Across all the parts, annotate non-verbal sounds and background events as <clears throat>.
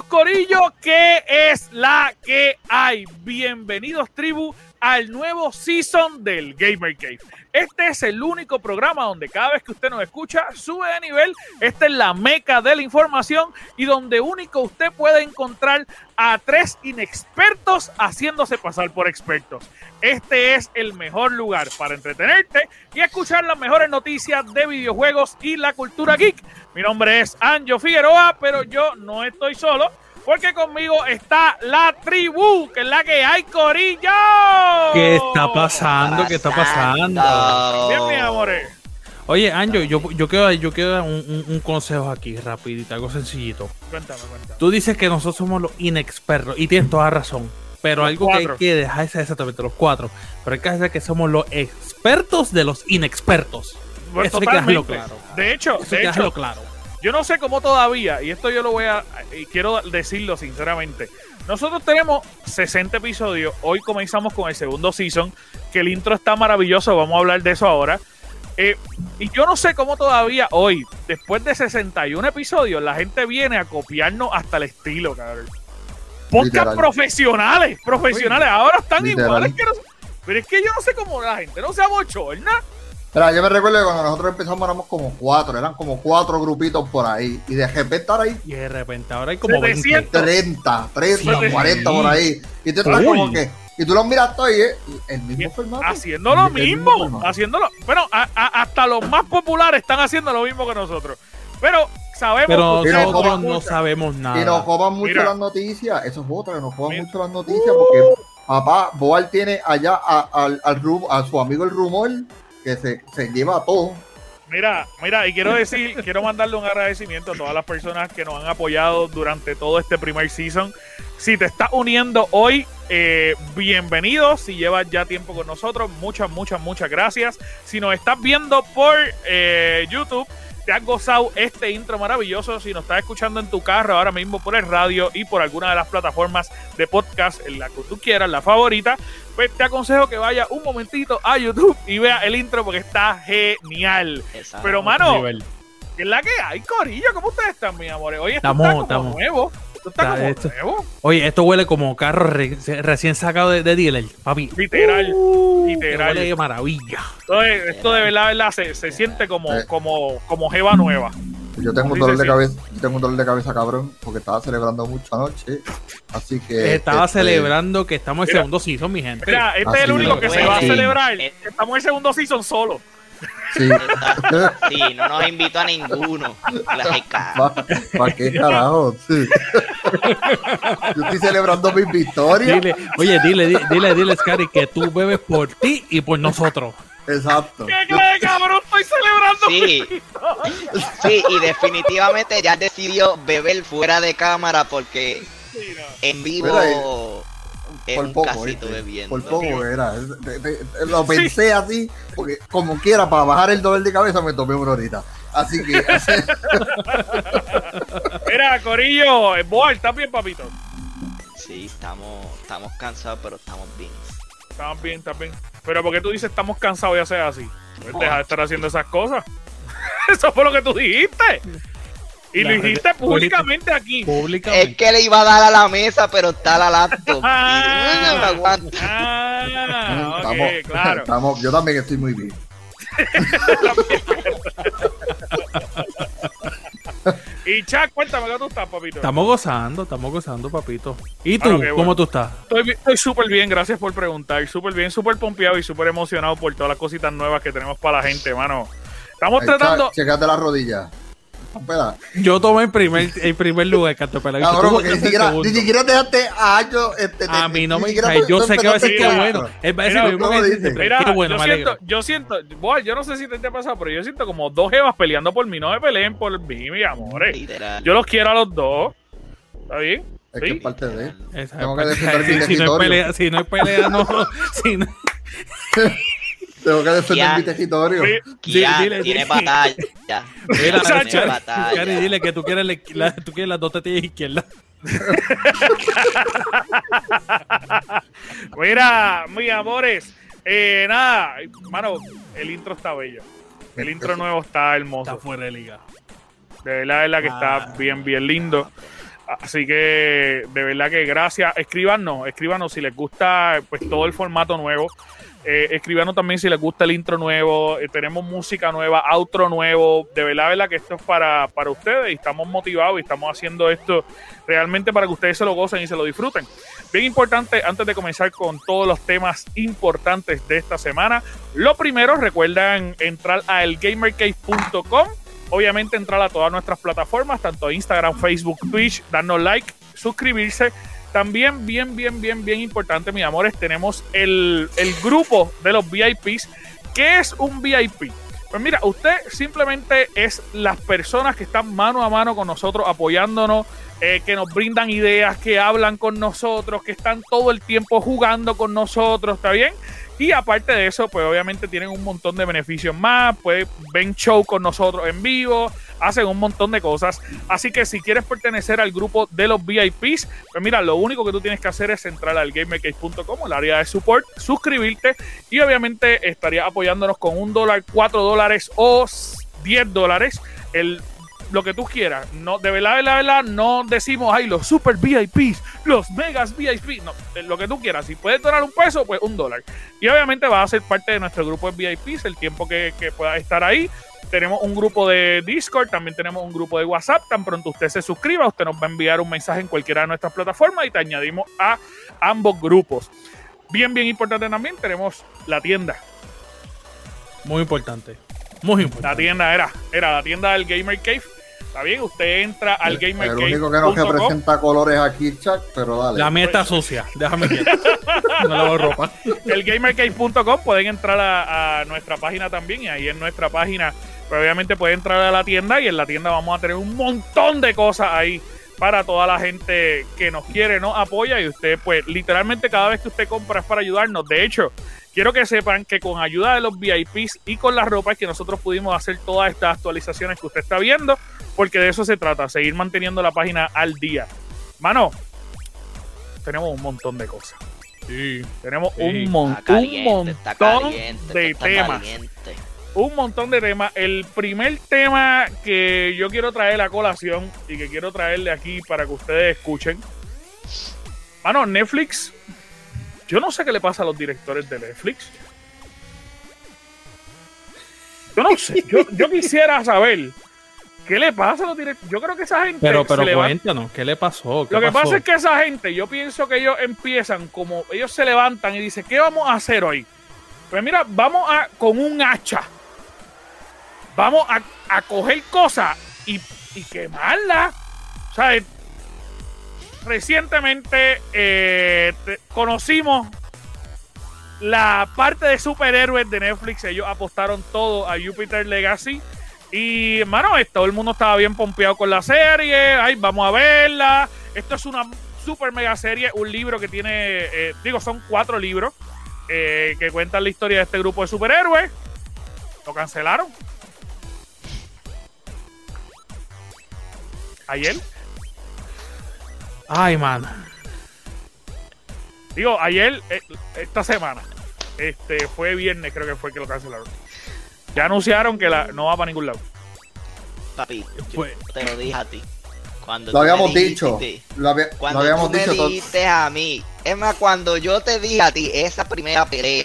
Corillo, ¿qué es la que hay? Bienvenidos tribu al nuevo season del Gamer Cave. Este es el único programa donde cada vez que usted nos escucha sube de nivel. Esta es la meca de la información y donde único usted puede encontrar a tres inexpertos haciéndose pasar por expertos. Este es el mejor lugar para entretenerte y escuchar las mejores noticias de videojuegos y la cultura geek. Mi nombre es Anjo Figueroa, pero yo no estoy solo porque conmigo está la tribu, que es la que hay, Corillo. ¿Qué está pasando? ¿Qué está pasando? Bien, mi amores. Oye, Anjo, yo, yo quiero, yo quiero un, un- un consejo aquí, rapidito, algo sencillito. Cuéntame, cuéntame. Tú dices que nosotros somos los inexpertos, y tienes toda razón. Pero Los algo cuatro. que hay que dejar es exactamente los cuatro. Pero hay que hacer que somos los expertos de los inexpertos. Pues Eso hay que dejarlo claro. De hecho, Eso hay de que hecho, dejarlo claro. Yo no sé cómo todavía, y esto yo lo voy a, y quiero decirlo sinceramente. Nosotros tenemos 60 episodios, hoy comenzamos con el segundo season, que el intro está maravilloso, vamos a hablar de eso ahora. Eh, y yo no sé cómo todavía hoy, después de 61 episodios, la gente viene a copiarnos hasta el estilo, cabrón. Podcast Literal. profesionales, profesionales, ahora están Literal. iguales que nosotros. Pero es que yo no sé cómo la gente no se abochorna. Mira, yo me recuerdo que cuando nosotros empezamos éramos como cuatro, eran como cuatro grupitos por ahí. Y de repente estar ahí Y de repente ahora hay como 20. 700. 30, 30, Sí. 40 por ahí. Y tú estás Uy. como que. Y tú los miras todos y es el mismo formato. haciendo lo El mismo, formato. haciéndolo. Bueno, a- a- hasta los más populares están haciendo lo mismo que nosotros. Pero sabemos Pero que nosotros nos no sabemos Y nos nada. coman mucho Mira. las noticias. Eso es otra, que nos Mira. mucho las noticias porque papá Boal tiene allá a, al- a su amigo el rumor que se, se lleva todo. Mira, mira, y quiero decir, <laughs> quiero mandarle un agradecimiento a todas las personas que nos han apoyado durante todo este primer season. Si te estás uniendo hoy, eh, bienvenido. Si llevas ya tiempo con nosotros, muchas, muchas, muchas gracias. Si nos estás viendo por eh, YouTube, te has gozado este intro maravilloso. Si nos estás escuchando en tu carro ahora mismo por el radio y por alguna de las plataformas de podcast en la que tú quieras, la favorita, pues te aconsejo que vaya un momentito a YouTube y vea el intro porque está genial. Exacto. Pero, mano. ¿qué es la que hay, Corillo? ¿Cómo ustedes están, mi amor? Oye, esto Estamos- está como estamos. nuevo. Esto está Está como esto. nuevo. Oye, esto huele como carro re- recién sacado de, de dealer, papi. Literal, Uh, literal. que Huele de maravilla. Esto, es- esto de verdad, verdad, se, se siente como, Eh. como, como jeva nueva. Yo tengo un dolor de cabeza, yo tengo un dolor de cabeza cabrón, porque estaba celebrando mucho anoche. Así que. Estaba este, celebrando que estamos en Mira. segundo season, mi gente. Mira, este es el único que se va a celebrar. Eh. Estamos en el segundo season solo. Sí. <laughs> Sí, no nos invitó a ninguno. ¿Para qué carajo? Sí. Yo estoy celebrando mis victorias. Dile, oye, dile, di- dile, dile, Scary, que tú bebes por ti y por nosotros. Exacto. ¿Qué clase de cabrón estoy celebrando? Sí, sí, y definitivamente ya decidió beber fuera de cámara porque en vivo Por un poco, bebiendo. Por poco era. De- de- de- Lo pensé así, porque como quiera, para bajar el dolor de cabeza me tomé una horita. Así que. <laughs> Mira, Corillo, eh, Boal, ¿estás bien, papito? Sí, estamos, estamos cansados, pero estamos bien. Estamos bien, estás bien. Pero ¿por qué tú dices estamos cansados y hacer así? Pues deja de estar haciando esas cosas. <laughs> Eso fue lo que tú dijiste. Y lo dijiste públicamente aquí. Es Públicamente. que le iba a dar a la mesa, pero está la laptop. <laughs> Y Ah. no me aguanta. Ah, estamos, claro. estamos- yo también estoy muy bien. <laughs> Y Chuck, cuéntame cómo tú estás, papito. Estamos gozando, estamos gozando, papito. ¿Y tú? Bueno, qué ¿Cómo bueno. tú estás? Estoy súper bien, gracias por preguntar. Súper bien, súper pompeado y súper emocionado por todas las cositas nuevas que tenemos para la gente, mano. Estamos Ahí tratando. está, Checate las rodillas. Yo tomé en primer, en primer lugar, Canto Pelado. Cabrón, porque ni siquiera, ni siquiera dejaste a Ayo. Este, A mí no ni me tú- Yo sé que va a decir que bueno. Él va a decir Mira, lo mismo que bueno, yo, siento, yo siento, Boy, yo no sé si te, te ha pasado, pero yo siento como dos jevas peleando por mí, no me peleen por mí, mi amores. Literal. Yo los quiero a los dos. ¿Está bien? Es que es parte de. Tengo que defender mi si, <laughs> si no hay territorio. pelea, si no hay pelea, no. <laughs> si no- <laughs> Tengo que defender Ya. mi territorio. Sí. Kia dile, tiene batalla. Mira, tiene batalla. Cari, dile que tú quieres, la, la- tú quieres las dos tetillas izquierdas. <laughs> Mira, mis amores. Eh, nada, mano, el intro está bello. El intro nuevo está hermoso. Está fuera de liga. De verdad, de verdad que Ah. está bien, bien lindo. Así que de verdad que gracias. Escríbanos, escríbanos si les gusta pues todo el formato nuevo. Eh, escríbanos también si les gusta el intro nuevo. Eh, tenemos música nueva, outro nuevo. De verdad, verdad que esto es para, para ustedes y estamos motivados y estamos haciendo esto realmente para que ustedes se lo gocen y se lo disfruten. Bien importante, antes de comenzar con todos los temas importantes de esta semana, lo primero, recuerdan entrar a elgamercave.com. Obviamente entrar a todas nuestras plataformas, tanto Instagram, Facebook, Twitch, darnos like, suscribirse también, bien, bien, bien, bien importante, mis amores, tenemos el, el grupo de los VIPs. ¿Qué es un VIP? Pues mira, usted simplemente es las personas que están mano a mano con nosotros, apoyándonos, eh, que nos brindan ideas, que hablan con nosotros, que están todo el tiempo jugando con nosotros, ¿está bien? Y aparte de eso, pues obviamente tienen un montón de beneficios más, pues ven show con nosotros en vivo, hacen un montón de cosas. Así que si quieres pertenecer al grupo de los VIPs, pues mira, lo único que tú tienes que hacer es entrar al gamercase.com, el área de support, suscribirte y obviamente estaría apoyándonos con un dólar, cuatro dólares o diez dólares. El lo que tú quieras. No, de verdad, de verdad, no decimos, ay, los super VIPs, los megas VIPs. No, lo que tú quieras. Si puedes donar un peso, pues un dólar. Y obviamente va a ser parte de nuestro grupo de VIPs el tiempo que, que pueda estar ahí. Tenemos un grupo de Discord, también tenemos un grupo de WhatsApp. Tan pronto usted se suscriba, usted nos va a enviar un mensaje en cualquiera de nuestras plataformas y te añadimos a ambos grupos. Bien, bien importante también, tenemos la tienda. Muy importante. Muy importante. La tienda era, era la tienda del Gamer Cave Está bien, usted entra al Gamer El único que nos representa colores aquí, Chuck, pero dale. La meta sucia, déjame ver. <laughs> no lavo ropa. El gamercave.com pueden entrar a, nuestra página también y ahí en nuestra página, pues obviamente pueden entrar a la tienda y en la tienda vamos a tener un montón de cosas ahí para toda la gente que nos quiere, nos apoya y usted pues literalmente cada vez que usted compra es para ayudarnos. De hecho, quiero que sepan que con ayuda de los VIPs y con la ropa es que nosotros pudimos hacer todas estas actualizaciones que usted está viendo porque de eso se trata, seguir manteniendo la página al día. Mano, tenemos un montón de cosas. Sí. Tenemos un, montón de temas. Un montón de temas. El primer tema que yo quiero traer a colación y que quiero traerle aquí para que ustedes escuchen. Mano, Netflix. Yo no sé qué le pasa a los directores de Netflix. Yo no sé. Yo, yo quisiera saber ¿Qué le pasa a los directores? Yo creo que esa gente. Pero, pero cuéntanos, ¿qué le pasó? Lo que pasa es que esa gente, yo pienso que ellos empiezan como. Ellos se levantan y dicen, ¿qué vamos a hacer hoy? Pues mira, vamos a. con un hacha. Vamos a, a coger cosas y, y quemarlas. O sea, recientemente eh, conocimos la parte de superhéroes de Netflix. Ellos apostaron todo a Jupiter Legacy y, hermano, todo el mundo estaba bien pompeado con la serie. Ay, vamos a verla. Esto es una super mega serie, un libro que tiene, eh, digo, son cuatro libros eh, que cuentan la historia de este grupo de superhéroes. Lo cancelaron. Ayer. Ay, man. Digo, ayer, eh, esta semana. Este fue viernes, creo que fue que lo cancelaron. Ya anunciaron que la, no va para ningún lado. Papi, te lo dije a ti. Cuando lo habíamos dicho. Lo, cuando habíamos tú dicho me dijiste a mí. Es más, cuando yo te dije a ti esa primera pelea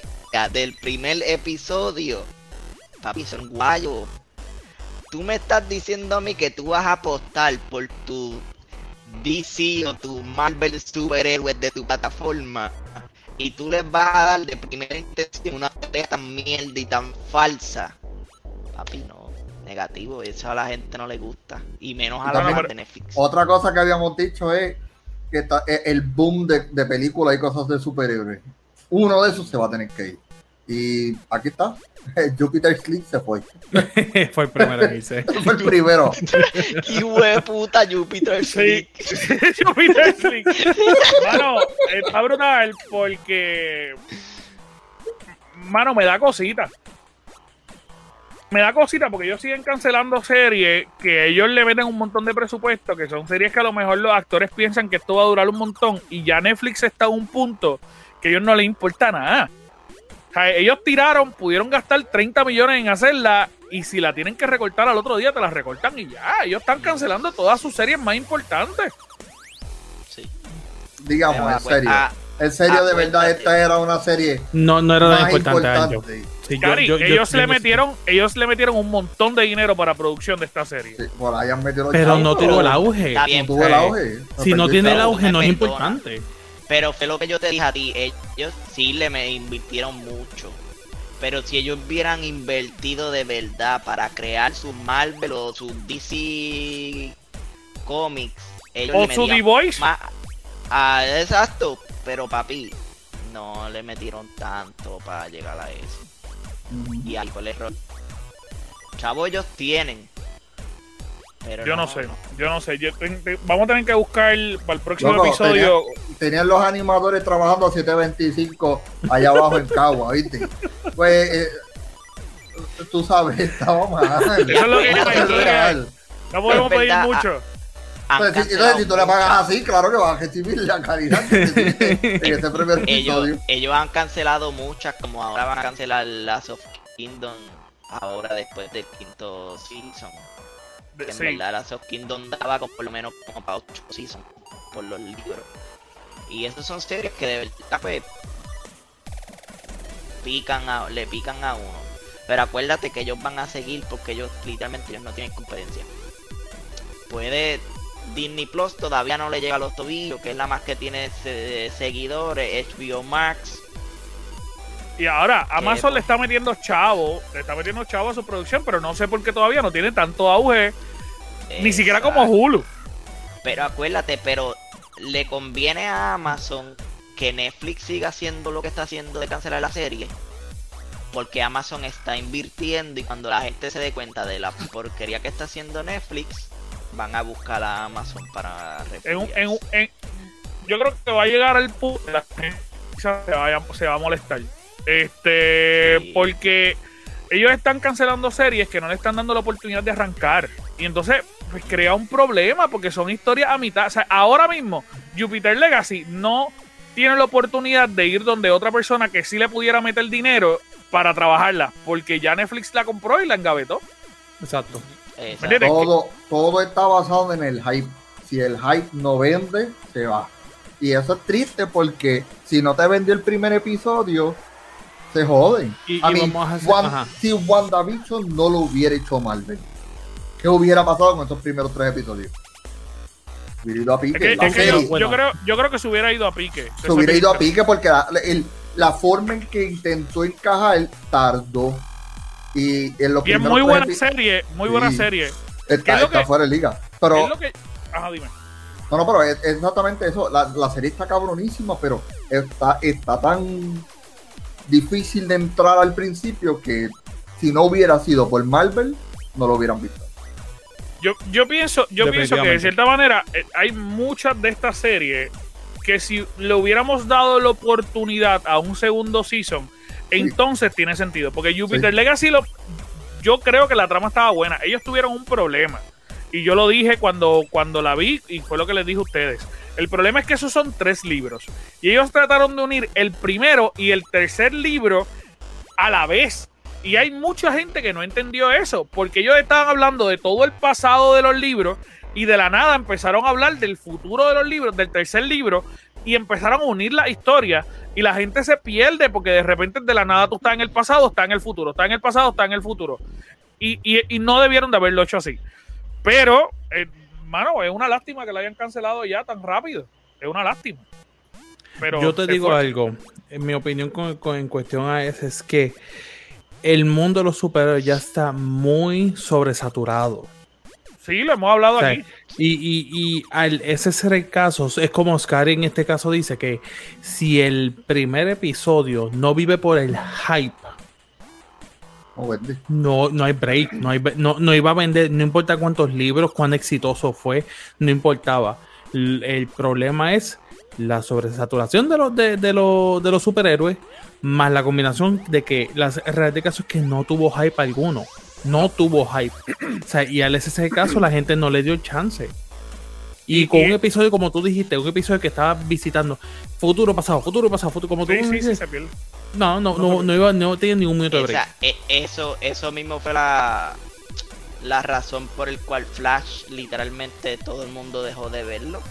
del primer episodio, papi, son guayos. Tú me estás diciendo a mí que tú vas a apostar por tu DC o tu Marvel superhéroes de tu plataforma y tú les vas a dar de primera intención una pelea tan mierda y tan falsa. Papi, no. Negativo, eso a la gente no le gusta. Y menos a la de Netflix. Otra cosa que habíamos dicho es que está, eh, el boom de, de películas y cosas de superhéroes. Uno de esos se va a tener que ir. Y aquí está. <laughs> Jupiter Sleep se fue. <laughs> fue el primero que hice. <laughs> fue el primero. Qué hue puta Jupiter Sleep. Jupiter Sleep. Mano, está brutal porque. Mano, me da cosita. Me da cosita porque ellos siguen cancelando series que ellos le meten un montón de presupuesto, que son series que a lo mejor los actores piensan que esto va a durar un montón y ya Netflix está a un punto que a ellos no les importa nada ellos tiraron, pudieron gastar 30 millones en hacerla y si la tienen que recortar al otro día, te la recortan y ya. Ellos están cancelando todas sus series más importantes. digamos, Pero en serio. ah, En serio, de verdad, esta era una serie No, no era tan más importante. Importante. Sí, yo- Cari, yo- yo ellos le metieron, ellos le metieron un montón de dinero para producción de esta serie. Sí, por ahí han metido los Pero chavos, no tuvo el auge. Está No bien, tuvo el auge. Si no tiene el auge, no es importante. Pero fue lo que yo te dije a ti, ellos sí le me invirtieron mucho. Pero si ellos hubieran invertido de verdad para crear sus Marvel o sus DC Comics, ellos O le su más- Ah, exacto, pero papi, no le metieron tanto para llegar a eso. Y ahí fue el error. Chavo, ellos tienen. Pero Yo no, no, sé, no. yo no sé. Yo vamos a tener que buscar para el próximo Loco, episodio. Tenían los animadores trabajando a 725 allá abajo en Cagua, ¿viste? Pues, eh, tú sabes, <laughs> estaba mal. Eso es lo que yo real. No podemos pedir mucho. Han Pues, si- cancelado entonces, si tú le pagas así, claro que vas a recibir la calidad que te tiene en <laughs> este primer ellos, episodio. ellos han cancelado muchas, como ahora van a cancelar Last of Kingdom ahora después del quinto season. Que en sí. verdad Last of Kingdom daba como por lo menos como para 8 seasons por los libros. Y esas son series que de verdad pues pican a, le pican a uno. Pero acuérdate que ellos van a seguir porque ellos literalmente ellos no tienen competencia. Puede Disney Plus todavía no le llega a los tobillos, que es la más que tiene se- seguidores, HBO Max. Y ahora Amazon le está metiendo chavo, le está metiendo chavo a su producción, pero no sé por qué todavía no tiene tanto auge, ni siquiera como. Hulu. Pero acuérdate, pero le conviene a Amazon que Netflix siga haciendo lo que está haciendo de cancelar la serie. Porque Amazon está invirtiendo y cuando la gente se dé cuenta de la porquería que está haciendo Netflix, van a buscar a Amazon para En en en- yo creo que va a llegar al punto la gente se va a molestar. Este, Sí. porque ellos están cancelando series que no le están dando la oportunidad de arrancar. Y entonces, pues crea un problema porque son historias a mitad. O sea, ahora mismo, Jupiter Legacy no tiene la oportunidad de ir donde otra persona que sí le pudiera meter dinero para trabajarla. Porque ya Netflix la compró y la engavetó. Exacto. Exacto. Todo, todo está basado en el hype. Si el hype no vende, se va. Y eso es triste porque si no te vendió el primer episodio, se joden. Y- A y mí, vamos a hacer- Wan- si WandaVision no lo hubiera hecho Marvel, ¿qué hubiera pasado con esos primeros tres episodios? Hubiera ido a pique. Es que- la es que yo, creo, yo creo que se hubiera ido a pique. se hubiera ido a pique porque la, el- la forma en que intentó encajar tardó. Y en los Y es muy buena serie, muy buena Sí. serie. Está, ¿Qué es lo está que- fuera de liga. Pero, es lo que. Ajá, dime. no, no, pero es, es exactamente eso. La, la serie está cabronísima, pero está, está tan difícil de entrar al principio que si no hubiera sido por Marvel, no lo hubieran visto. Yo, yo pienso, yo pienso que de cierta manera eh, hay muchas de estas series que si le hubiéramos dado la oportunidad a un segundo season, entonces tiene sentido. Porque Jupiter Sí. Legacy lo, yo creo que la trama estaba buena. Ellos tuvieron un problema. Y yo lo dije cuando, cuando la vi y fue lo que les dije a ustedes. El problema es que esos son tres libros. Y ellos trataron de unir el primero y el tercer libro a la vez. Y hay mucha gente que no entendió eso, porque ellos estaban hablando de todo el pasado de los libros y de la nada empezaron a hablar del futuro de los libros, del tercer libro, y empezaron a unir la historia y la gente se pierde porque de repente de la nada tú estás en el pasado, estás en el futuro, estás en el pasado, estás en el futuro. Y, y- y no debieron de haberlo hecho así. Pero, eh, mano, es una lástima que la hayan cancelado ya tan rápido. Es una lástima. Pero Yo te digo fue. algo. En mi opinión con, con- en cuestión a eso es que el mundo de los superhéroes ya está muy sobresaturado. Sí, lo hemos hablado O sea, aquí. Y, y, y al ese ser el caso, es como Oscar en este caso dice que si el primer episodio no vive por el hype, No no, hay break, no, hay, no, no iba a vender, no importa cuántos libros, cuán exitoso fue, no importaba. El, problema es la sobresaturación de los, de, los, de los superhéroes, más la combinación de que la realidad caso es que no tuvo hype alguno. No tuvo hype. <clears throat> O sea, y al ese caso la gente no le dio chance. Y, con un episodio, como tú dijiste, un episodio que estaba visitando futuro, pasado, futuro, pasado, futuro, como tú Sí, sí, sí, dices, se pierde. no, no, no, no, iba, no tenía ningún minuto de break. Esa- e- eso, eso mismo fue la, la razón por el cual Flash literalmente todo el mundo dejó de verlo.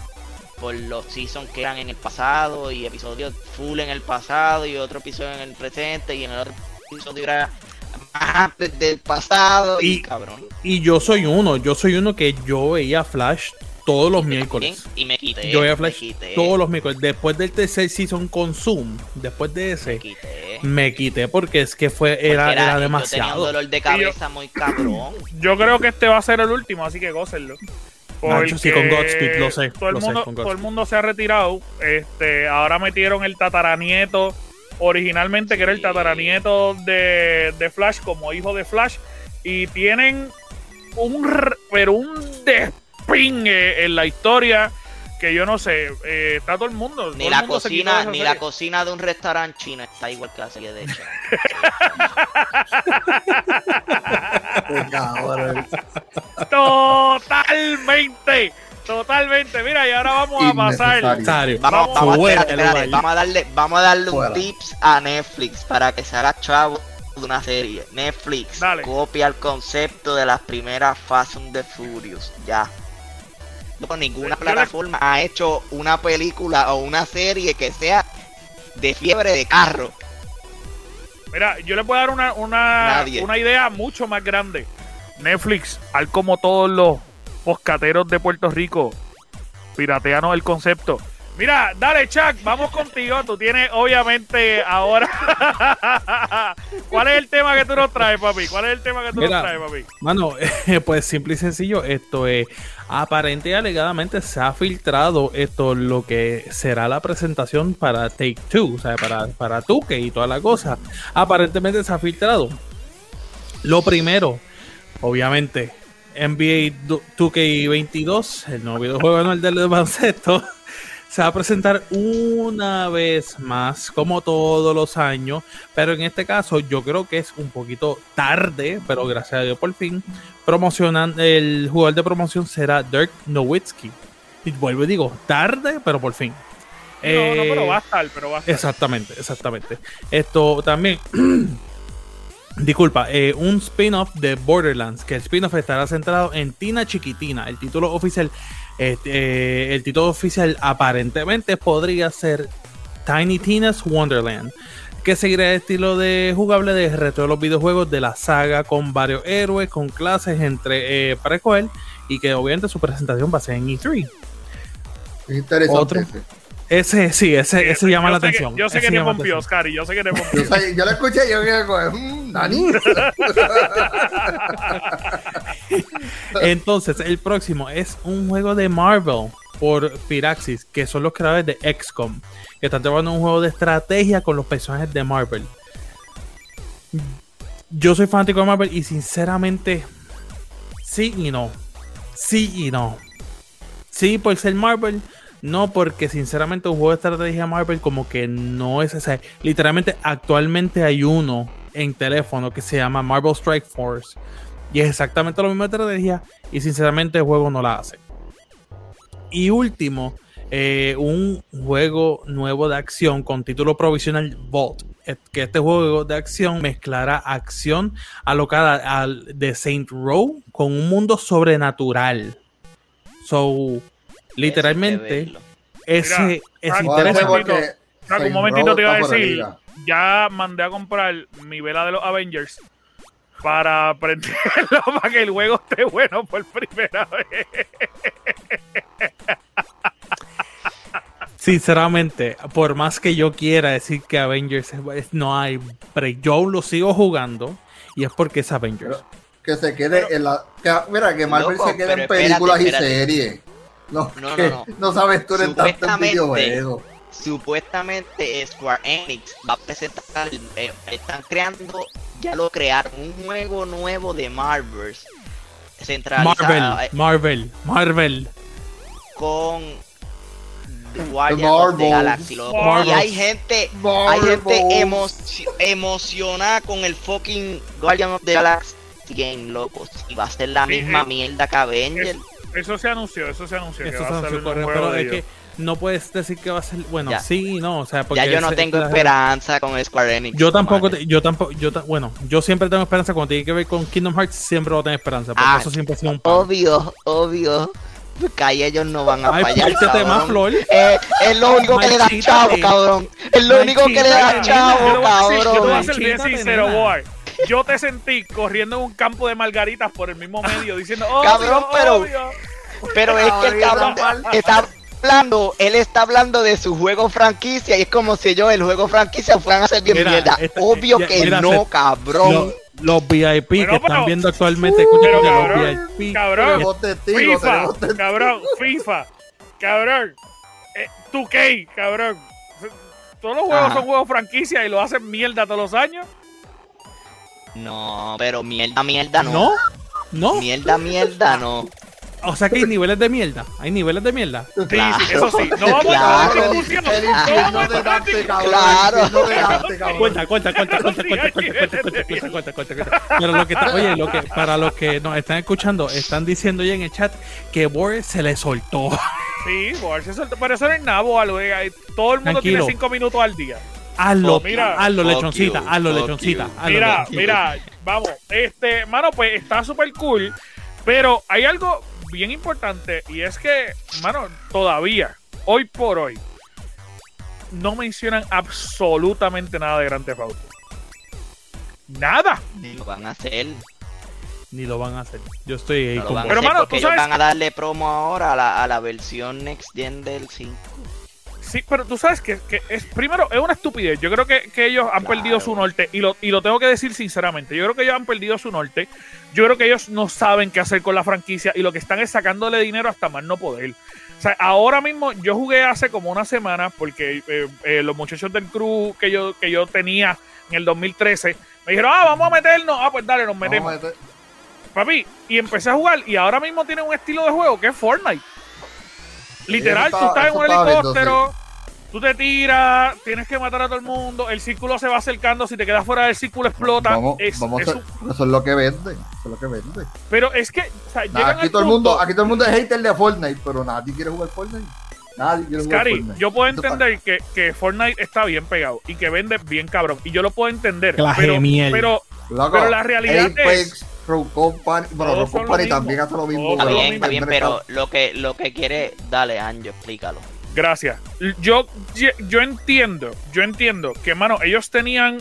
por los seasons que eran en el pasado y episodios full en el pasado y otro episodio en el presente y en el otro episodio era más antes del pasado y, Y- cabrón. Y yo soy uno, yo soy uno que yo veía Flash todos los miércoles. Y me quité. Yo veía me Flash quité, todos los miércoles. Después del tercer season con Zoom, después de me ese, quité. me quité porque es que fue Porque era, era yo tenía un demasiado. dolor de cabeza muy cabrón. Yo creo que este va a ser el último, así que gócenlo. Nacho, sí, con Porque Godspeed, lo sé, Todo el, lo sé, mundo, con todo el mundo se ha retirado. Este, ahora metieron el tataranieto originalmente, que era el tataranieto de, de Flash, como hijo de Flash. Y tienen un, pero un despingue en la historia que yo no sé. eh, está todo el mundo. Ni la mundo cocina, ni serie. la cocina de un restaurante chino está igual que la serie de hecho. <laughs> Totalmente. Totalmente. Mira, y ahora vamos a pasar. Vamos, Vamos, vamos, fuera espérate, del espérate, lugar. vamos a darle, vamos a darle un tips a Netflix para que se haga chavo de una serie. Netflix Dale. copia el concepto de las primeras Fast and the Furious. Ya. No, ninguna plataforma ha hecho una película o una serie que sea de fiebre de carro. Mira, yo le puedo dar una, una, una idea mucho más grande. Netflix, al como todos los poscateros de Puerto Rico, pirateanos el concepto. Mira, dale, Chuck, vamos contigo. Tú tienes, obviamente, ahora. <laughs> ¿Cuál es el tema que tú nos traes, papi? ¿Cuál es el tema que tú Mira. nos traes, papi? Mano, <laughs> pues simple y sencillo, esto es aparente y alegadamente se ha filtrado esto lo que será la presentación para Take Two, o sea, para, para Tuque y toda la cosa. Aparentemente se ha filtrado. Lo primero, obviamente, NBA 2K22, el nuevo videojuego anual del baloncesto, <laughs> se va a presentar una vez más, como todos los años, pero en este caso yo creo que es un poquito tarde, pero gracias a Dios por fin, promocionan, el jugador de promoción será Dirk Nowitzki. Y vuelvo y digo, tarde, pero por fin. No, no, Eh, pero va a estar, pero va a estar. Exactamente, exactamente. Esto también. <clears throat> Disculpa, eh, un spin-off de Borderlands, que el spin-off estará centrado en Tina Chiquitina. El título oficial, eh, eh, el título oficial aparentemente podría ser Tiny Tina's Wonderland, que seguirá el estilo de jugable de resto de los videojuegos de la saga con varios héroes, con clases entre eh, para escoger y que obviamente su presentación va a ser en E E3. Es interesante. Otro. Ese. Sí, ese, ese llama Yo la que- atención. yo sé ese que te pompió. Oscar, y yo sé que te Yo, pompió. sé- yo lo escuché y yo dije, mmm, Dani. <laughs> Entonces, el próximo es un juego de Marvel por Firaxis, que son los creadores de XCOM, que están trabajando en un juego de estrategia con los personajes de Marvel. Yo soy fanático de Marvel y sinceramente, sí y no. Sí y no. Sí por ser Marvel, no porque sinceramente un juego de estrategia Marvel como que no es ese. Literalmente actualmente hay uno en teléfono que se llama Marvel Strike Force. Y es exactamente la misma estrategia. Y sinceramente el juego no la hace. Y último, eh, un juego nuevo de acción con título provisional Vault. Que este juego de acción mezclará acción alocada al de Saint Row con un mundo sobrenatural. So, literalmente, ese Mira, es Frank, momentito. Frank, un momentito te iba a decir. Ya mandé a comprar mi vela de los Avengers para prenderlo <laughs> para que el juego esté bueno por primera vez. Sinceramente, por más que yo quiera decir que Avengers es- no hay break, yo aún lo sigo jugando y es porque es Avengers. Que se quede en la. que- mira, que Marvel Loco, se quede en películas espérate, y series. No, No, que no, no sabes tú eres Supuestamente- videojuegos. Supuestamente Square Enix va a presentar, eh, están creando, ya lo crearon, un juego nuevo de Marvels centralizado Marvel, eh, Marvel, Marvel. con The Guardians of the Marvels. Galaxy. Y hay gente, hay gente emocio- emocionada con el fucking Guardians of the Galaxy game, loco. Y va a ser la misma eh, mierda que Avengers. Eso se anunció, eso se anunció. que Eso va se a ser anunció, un correcto, juego pero de es que no puedes decir que va a ser bueno, Ya. sí y no, o sea, porque Ya yo no ese- tengo esperanza con Square Enix. Yo tampoco, te- yo tampoco, yo ta- bueno, yo siempre tengo esperanza cuando tiene que ver con Kingdom Hearts, siempre voy a tener esperanza, porque Ah, eso siempre ha sido un. Obvio, obvio. Que ahí ellos no van a Ay, fallar. más, cabrón. Flor. Eh, es lo único que le da chavo, cabrón. Es lo único que le da chavo, a decir- yo te voy a cabrón. ser sincero, nena. Yo te sentí corriendo en un campo de margaritas por el mismo medio diciendo, oh, Cabrón, pero- obvio. Pero es que el cabrón está hablando, él está hablando de su juego franquicia y es como si yo el juego franquicia fueran a hacer bien Mira, mierda. esta- Obvio ya- que mira, no, se- cabrón. Los, los VIP Bueno, que están pero- viendo actualmente, escuchen pero, que cabrón, los VIP. cabrón. Testigos, FIFA, cabrón, FIFA, cabrón, eh, 2K, cabrón. Todos los juegos Ajá. son juegos franquicia y lo hacen mierda todos los años. No, pero mierda, mierda no. No, no. Mierda, mierda no. O sea que hay niveles de mierda. Hay niveles de mierda. Sí, Claro. sí, eso sí. No vamos Claro. a discusión. No vamos. Claro. Infierno de Dante, cabrón. Cuenta, cuenta, cuenta, cuenta, cuenta, cuenta, cuenta, cuenta, cuenta, cuenta, cuenta. Pero lo que está, oye, lo que, para los que nos están escuchando, están diciendo ya en el chat que Boris se le soltó. Sí, por eso, pero eso no es nada, de- Todo el mundo Tranquilo. tiene cinco minutos al día. Hazlo, Oh, mira. hazlo, lechoncita, you, hazlo, lechoncita. you. hazlo, Mira, lechoncita. mira, vamos, este, mano, pues está súper cool, pero hay algo bien importante y es que, mano, todavía, hoy por hoy, no mencionan absolutamente nada de Grand Theft Auto. Nada. Ni lo van a hacer. Ni lo van a hacer. Yo estoy ahí No lo con van a Pero, mano, porque tú ellos sabes- van a darle promo ahora a la, a la versión Next Gen del 5. Sí, pero tú sabes que, que es primero es una estupidez. Yo creo que, que ellos han Claro. perdido su norte y lo, y lo tengo que decir sinceramente. Yo creo que ellos han perdido su norte. Yo creo que ellos no saben qué hacer con la franquicia y lo que están es sacándole dinero hasta más no poder. O sea, ahora mismo yo jugué hace como una semana porque eh, eh, los muchachos del crew que yo, que yo tenía en el 2013 me dijeron, ah, vamos a meternos. Ah, pues dale, nos metemos. Meter- Papi, y empecé a jugar y ahora mismo tienen un estilo de juego que es Fortnite. Literal, Eso tú estás en un helicóptero, tú te tiras, tienes que matar a todo el mundo, el círculo se va acercando, si te quedas fuera del círculo explota. Vamos, Es- vamos es a- un- eso es lo que vende. Eso es lo que vende. pero es que, o sea, Nah, aquí todo el mundo, aquí todo el mundo es hater de Fortnite, pero nadie quiere jugar Fortnite. Nadie quiere jugar Scary, Fortnite. yo puedo entender que, que Fortnite está bien pegado y que vende bien cabrón. Y yo lo puedo entender. Clase pero, pero Loco, pero la realidad Apex, Pro Company, bueno, lo Company también hace lo mismo. Está son pero lo bien, está bien, pero lo que, lo que quiere, dale, Anjo, explícalo. Gracias. Yo, yo entiendo, yo entiendo que, mano, ellos tenían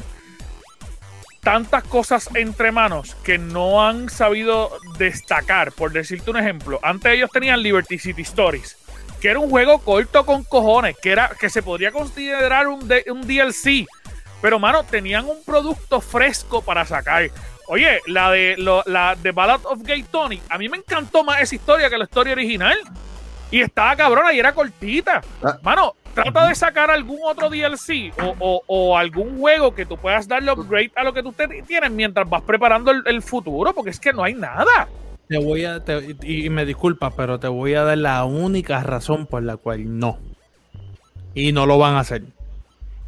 tantas cosas entre manos que no han sabido destacar. Por decirte un ejemplo, antes ellos tenían Liberty City Stories, que era un juego corto con cojones, que, era, que se podría considerar un, de- un DLC. Pero, mano, tenían un producto fresco para sacar. Oye, la de lo- la de Ballad of Gay Tony, a mí me encantó más esa historia que la historia original. Y estaba cabrona y era cortita. Ah. Mano, trata de sacar algún otro DLC o, o- o algún juego que tú puedas darle upgrade a lo que tú te- tienes mientras vas preparando el, el futuro, porque es que no hay nada. Te voy a, te- y y me disculpas, pero te voy a dar la única razón por la cual no. Y no lo van a hacer.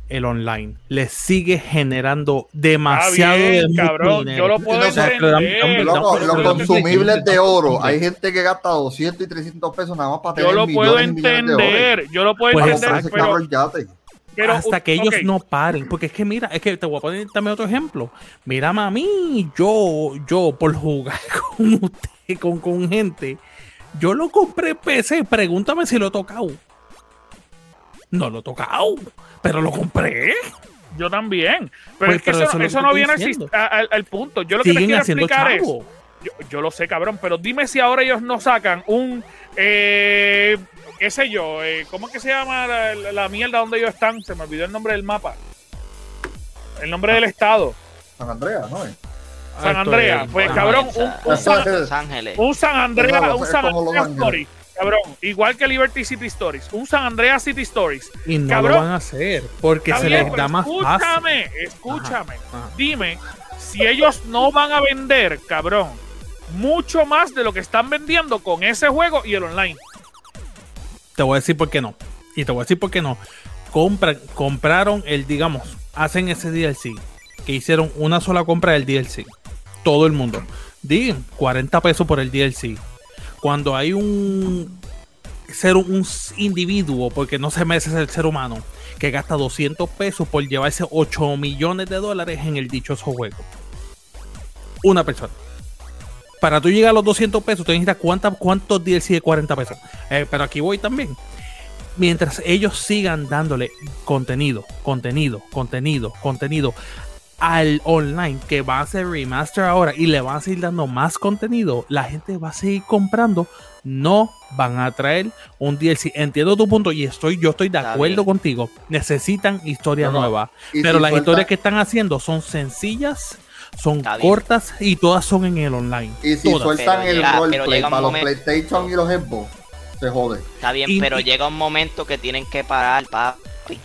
El online. Les sigue generando demasiado Está bien, de mucho cabrón, dinero. yo lo puedo le entender. Los consumibles de oro. Hay gente que gasta 200 y 300 pesos nada más para tener Yo lo puedo entender, yo lo puedo Pues entender, pero, hasta que ellos no paren. Porque es que mira, es que te voy a poner también otro ejemplo. Mira, mami, yo, yo por jugar <laughs> con usted, con, con gente, yo lo compré en PC. Pregúntame si lo he tocado. No lo he tocado, pero lo compré. Yo también. Pero Pues, es que pero eso, eso es lo eso que no viene al, al punto. Yo lo que te quiero haciendo explicar es. Yo, yo lo sé, cabrón, pero dime si ahora ellos no sacan un. Eh, ¿Qué sé yo? eh, ¿Cómo es que se llama la, la- la mierda donde ellos están? Se me olvidó el nombre del mapa. El nombre del estado. San Andrea, ¿no? San Ah, esto Andrea. es- Pues cabrón, un, un San, Ángeles. un San Andrea, un San Andrea. Story. Cabrón, igual que Liberty City Stories. Un San Andrea City Stories. Y no Cabrón. lo van a hacer porque se bien, les da más fácil. Escúchame, escúchame. Dime si ellos no van a vender, cabrón, mucho más de lo que están vendiendo con ese juego y el online. Te voy a decir por qué no. Y te voy a decir por qué no. Compran, compraron el, digamos, hacen ese DLC. Que hicieron una sola compra del DLC. Todo el mundo. Di 40 pesos por el DLC. Cuando hay un ser un individuo, porque no se merece ser ser humano, que gasta 200 pesos por llevarse 8 millones de dólares en el dichoso juego. Una persona. para tú llegar a los 200 pesos, tú necesitas cuánta, cuántos DLC de 40 pesos. Eh, pero aquí voy también. Mientras ellos sigan dándole contenido, contenido, contenido, contenido al online que va a ser remaster ahora y le van a seguir dando más contenido, la gente va a seguir comprando. No van a traer un DLC. Entiendo tu punto y estoy, yo estoy de acuerdo contigo. Necesitan historia No, no. nueva. Y Pero si las historias que están haciendo son sencillas, son Está bien. cortas y todas son en el online. Y si Todas. sueltan Pero el llega- pero roleplay para los PlayStation y los Xbox, se jode. Está bien, Y- pero y- llega un momento que tienen que parar, papi.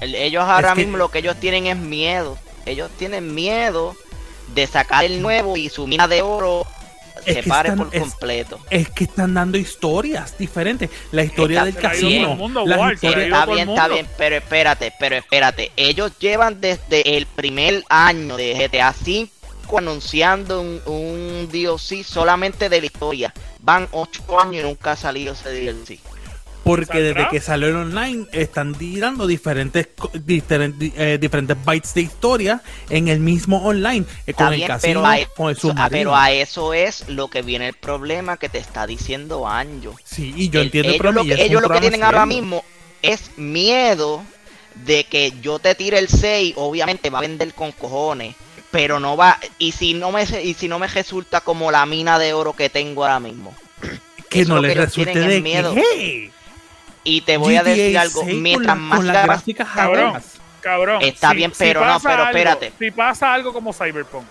El- ellos ahora Es que- mismo lo que ellos tienen es miedo. Ellos tienen miedo de sacar el nuevo y su mina de oro Es se pare están- por es- completo. Es que están dando historias diferentes. La historia del Está- todo casino. el mundo, Está bien, está bien, pero espérate, pero espérate. Ellos llevan desde el primer año de GTA V anunciando un, un DLC solamente de la historia. Van 8 años y nunca ha salido ese DLC. Porque ¿Saldrá? desde que salió el online están tirando diferentes diferentes, eh, diferentes bytes de historia en el mismo online. eh, con el casino, pero a, con el eso- ah, submarino. pero a eso es lo que viene el problema que te está diciendo Anjo. Sí, y yo El- entiendo el problema. lo y que, es un ellos lo que tienen ahora mismo es miedo de que yo te tire el 6, obviamente va a vender con cojones, pero no va y si no me y si no me resulta como la mina de oro que tengo ahora mismo. Que eso no ellos resulte de miedo. que Y te voy a decir algo, 6 con mientras más con las gráficas Cabrón. Cabrón. Está bien, pero no, pero algo- espérate. Si pasa algo como Cyberpunk.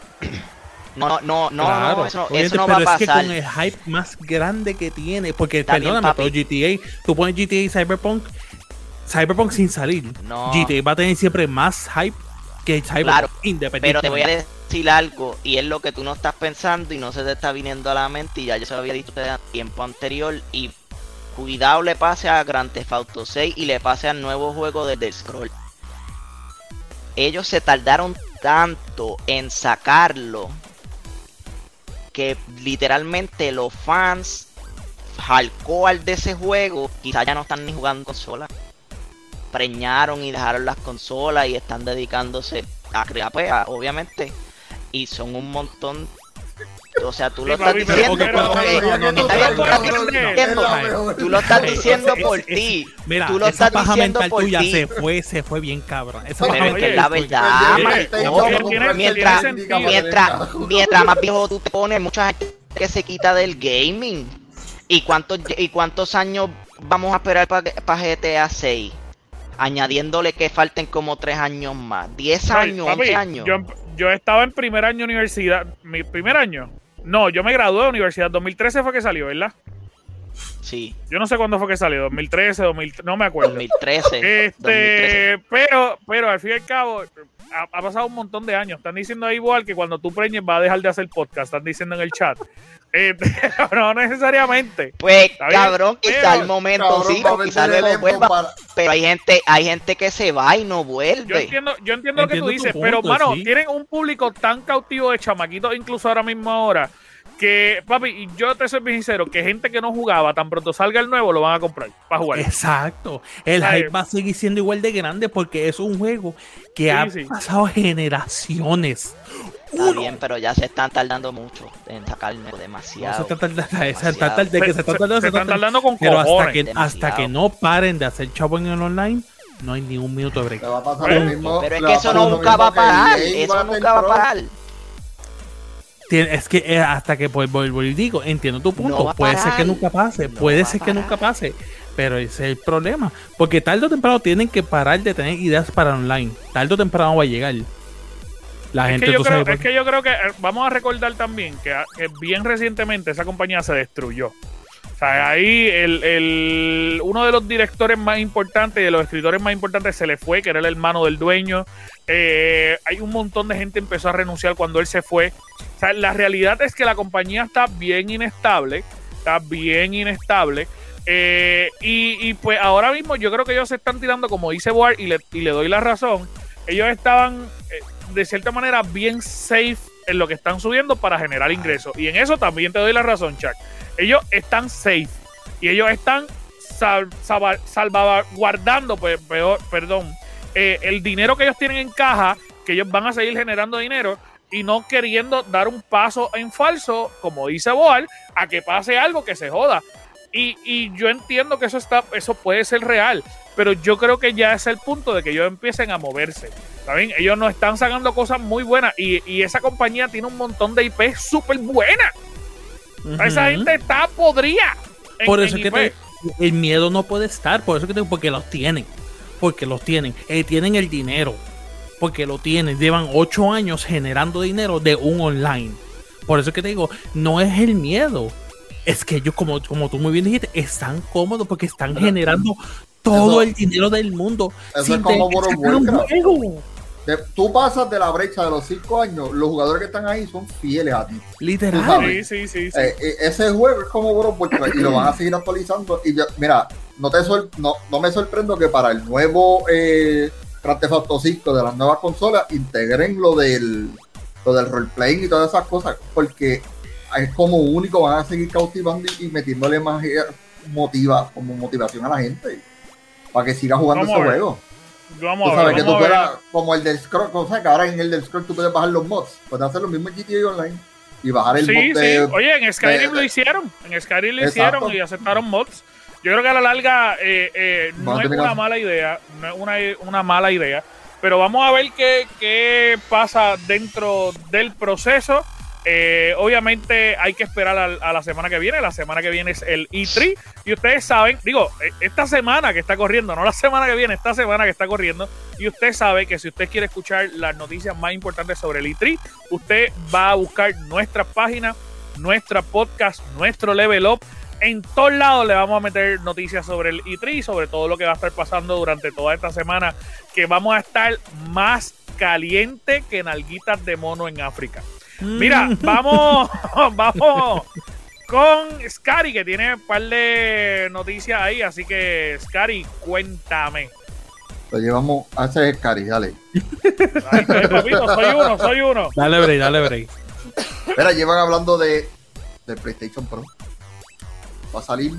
no, no, no, no, Claro, no, eso, no- obviamente, eso no pero va a es que pasar. con el hype más grande que tiene, porque Está bien, perdóname, papi. pero GTA, tú pones GTA y Cyberpunk, Cyberpunk sin salir, No. GTA va a tener siempre más hype que Cyberpunk Claro, independiente. Pero te voy a decir algo, y es lo que tú no estás pensando y no se te está viniendo a la mente, y ya yo se lo había dicho a tiempo anterior, y cuidado le pase a Grand Theft Auto 6 y le pase al nuevo juego de The Scroll. Ellos se tardaron tanto en sacarlo que literalmente los fans hardcore de ese juego quizás ya no están ni jugando consola preñaron y dejaron las consolas y están dedicándose a crear, pues, obviamente. Y son un montón. O sea, tú lo estás diciendo. Tú lo estás diciendo por ti. Mira, Tú lo esa estás paja diciendo mental por tuya ti. se fue, se fue bien cabrón. Esa Pero es que es la verdad. Mientras, mientras, mientras más viejo tú te pones, mucha gente que se quita del gaming. ¿Y cuántos, y cuántos años vamos a esperar para GTA 6? Añadiéndole que falten como 3 años más. 10 Ay, años, papi, 11 años. Yo, yo estaba en primer año de universidad. ¿Mi primer año? No, yo me gradué de universidad. 2013 fue que salió, ¿verdad? Sí, Yo no sé cuándo fue que salió. 2013, 2000, no me acuerdo. 2013. Este, 2013. pero, pero al fin y al cabo, ha, ha pasado un montón de años. Están diciendo ahí igual que cuando tú preñes va a dejar de hacer podcast. Están diciendo en el chat. <laughs> Este, no necesariamente. Pues, cabrón, quizá pero- el momento Cabrón, sí, quizá luego vuelva. para- Pero hay gente, hay gente que se va y no Yo vuelve. entiendo, yo entiendo lo que tú dices, punto, pero mano, sí. tienen un público tan cautivo de chamaquitos, incluso ahora mismo ahora, que, papi, y yo te soy sincero, que gente que no jugaba, tan pronto salga el nuevo, lo van a comprar para jugar. Exacto. El hype va a seguir siendo igual de grande porque es un juego que Sí, ha sí. pasado generaciones. Está Uno. bien, pero ya se están tardando mucho en sacarme No se demasiado. se Demasiado. trata de que se, Se- está se- tardando, se están tardando con Pero hasta que, Demasiado. hasta que no paren de hacer chavo en el online, no hay ni un minuto de break. Le va a pasar Pero- lo mismo. Pero es que eso no nunca va a parar. Eso nunca va a parar. Es que eh, hasta que pues, vuelvo y digo, entiendo tu punto. No puede ser que nunca pase, No puede ser que nunca pase, pero ese es el problema. Porque tarde o temprano tienen que parar de tener ideas para online. Tarde o temprano va a llegar. La Es gente, que, yo creo, es que yo creo que eh, vamos a recordar también que, ah, que bien recientemente esa compañía se destruyó. O sea, ahí el, el- uno de los directores más importantes y de los escritores más importantes se le fue, que era el hermano del dueño. Eh, hay un montón de gente empezó a renunciar cuando él se fue. O sea, la realidad es que la compañía está bien inestable, está bien inestable. Eh, y, y, pues ahora mismo yo creo que ellos se están tirando, como dice Ward, y le, y le doy la razón, ellos estaban eh, de cierta manera bien safe en lo que están subiendo para generar ingresos. Y en eso también te doy la razón, Chuck. Ellos están safe y ellos están sal- salva- salvaguardando, peor- perdón, eh, el dinero que ellos tienen en caja, que ellos van a seguir generando dinero. y no queriendo dar un paso en falso, como dice Boal, a que pase algo que se joda. Y, y, yo entiendo que eso está, eso puede ser real, pero yo creo que ya es el punto de que ellos empiecen a moverse. ¿Saben? Ellos nos están sacando cosas muy buenas y, y esa compañía tiene un montón de IP súper buenas. Esa gente está podrida. en- Por eso que te- el miedo no puede estar, por eso que te digo, porque los tienen, porque los tienen, Eh, tienen el dinero, porque lo tienen, llevan ocho años generando dinero de un online. Por eso es que te digo, no es el miedo, es que ellos, como, como tú muy bien dijiste, están cómodos porque están generando todo Eso- el dinero del mundo. eso sin es como World of Warcraft. De- tú pasas de la brecha de los cinco años, los jugadores que están ahí son fieles a ti. Literal. Sí, sí, sí. sí. Eh, eh, ese juego es como World of Warcraft y lo van a seguir actualizando. Y yo, mira, no, te sor- no, no me sorprendo que para el nuevo eh, Grand Theft Auto 5 de las nuevas consolas integren lo del, lo del roleplaying y todas esas cosas, porque es como único, van a seguir cautivando y, y metiéndole más eh, motiva, como motivación a la gente para que siga jugando ese ver. juego. Vamos Tú a ver, que tú vamos ver. puedas, como el del Scroll, o sea, que ahora en el del Scroll tú puedes bajar los mods, puedes hacer lo mismo en GTA Online y bajar el Sí, mod sí. de, Oye, en Skyrim de- lo hicieron. En Skyrim lo Exacto. hicieron y aceptaron mods. Yo creo que a la larga eh, eh, no es una mala idea. No es una, una mala idea. Pero vamos a ver qué, qué pasa dentro del proceso. Eh, obviamente hay que esperar a, la semana que viene. La semana que viene es el E3. Y ustedes saben, digo, eh, esta semana que está corriendo, no la semana que viene, esta semana que está corriendo. Y usted sabe que si usted quiere escuchar las noticias más importantes sobre el E3, usted va a buscar nuestra página, nuestra podcast, nuestro level up. En todos lados le vamos a meter noticias sobre el E3 y sobre todo lo que va a estar pasando durante toda esta semana, que vamos a estar más caliente que nalguitas de mono en África. Mira, <laughs> vamos, <laughs> vamos con Scary, que tiene un par de noticias ahí, así que Scary, cuéntame. lo llevamos a ese es Cari, dale. Ay, ay, papito, soy uno, soy uno. Dale break, dale break. Mira, llevan hablando de, de PlayStation Pro. Va a salir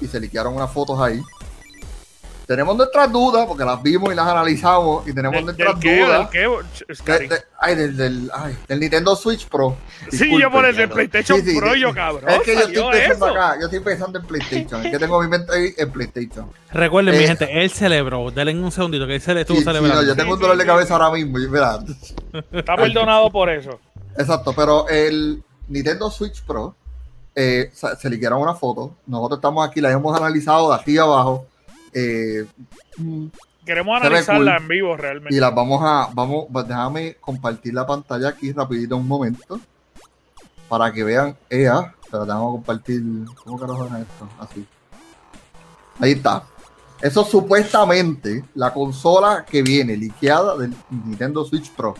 y se liquearon unas fotos ahí. Tenemos nuestras dudas, porque las vimos y las analizamos, y tenemos ¿Del, del nuestras qué? ¿Del dudas. qué? De- Scary. de- ay, del, del, ay, del Nintendo Switch Pro. Sí, Disculpen. yo por el del PlayStation Sí, sí, Pro, sí. yo cabrón. Es que yo estoy pensando eso. acá, yo estoy pensando en PlayStation. Es que tengo mi mente ahí en PlayStation. Recuerden, mi Eh, gente, él celebró. Denle un segundito que él se le estuvo Sí, sí, celebrando. no, yo tengo un Sí, dolor sí, de sí. cabeza ahora mismo. y mira, Está perdonado por eso. Exacto, pero el Nintendo Switch Pro eh, se, se liquearon una foto. Nosotros estamos aquí, la hemos analizado de aquí abajo. Eh, mm, Queremos analizarla cool. en vivo realmente. y las vamos a, vamos, pues, déjame compartir la pantalla aquí rapidito un momento. Para que vean, ea, pero déjame compartir, ¿cómo carajo es esto? Así. Ahí está. Eso supuestamente la consola que viene liqueada del Nintendo Switch Pro.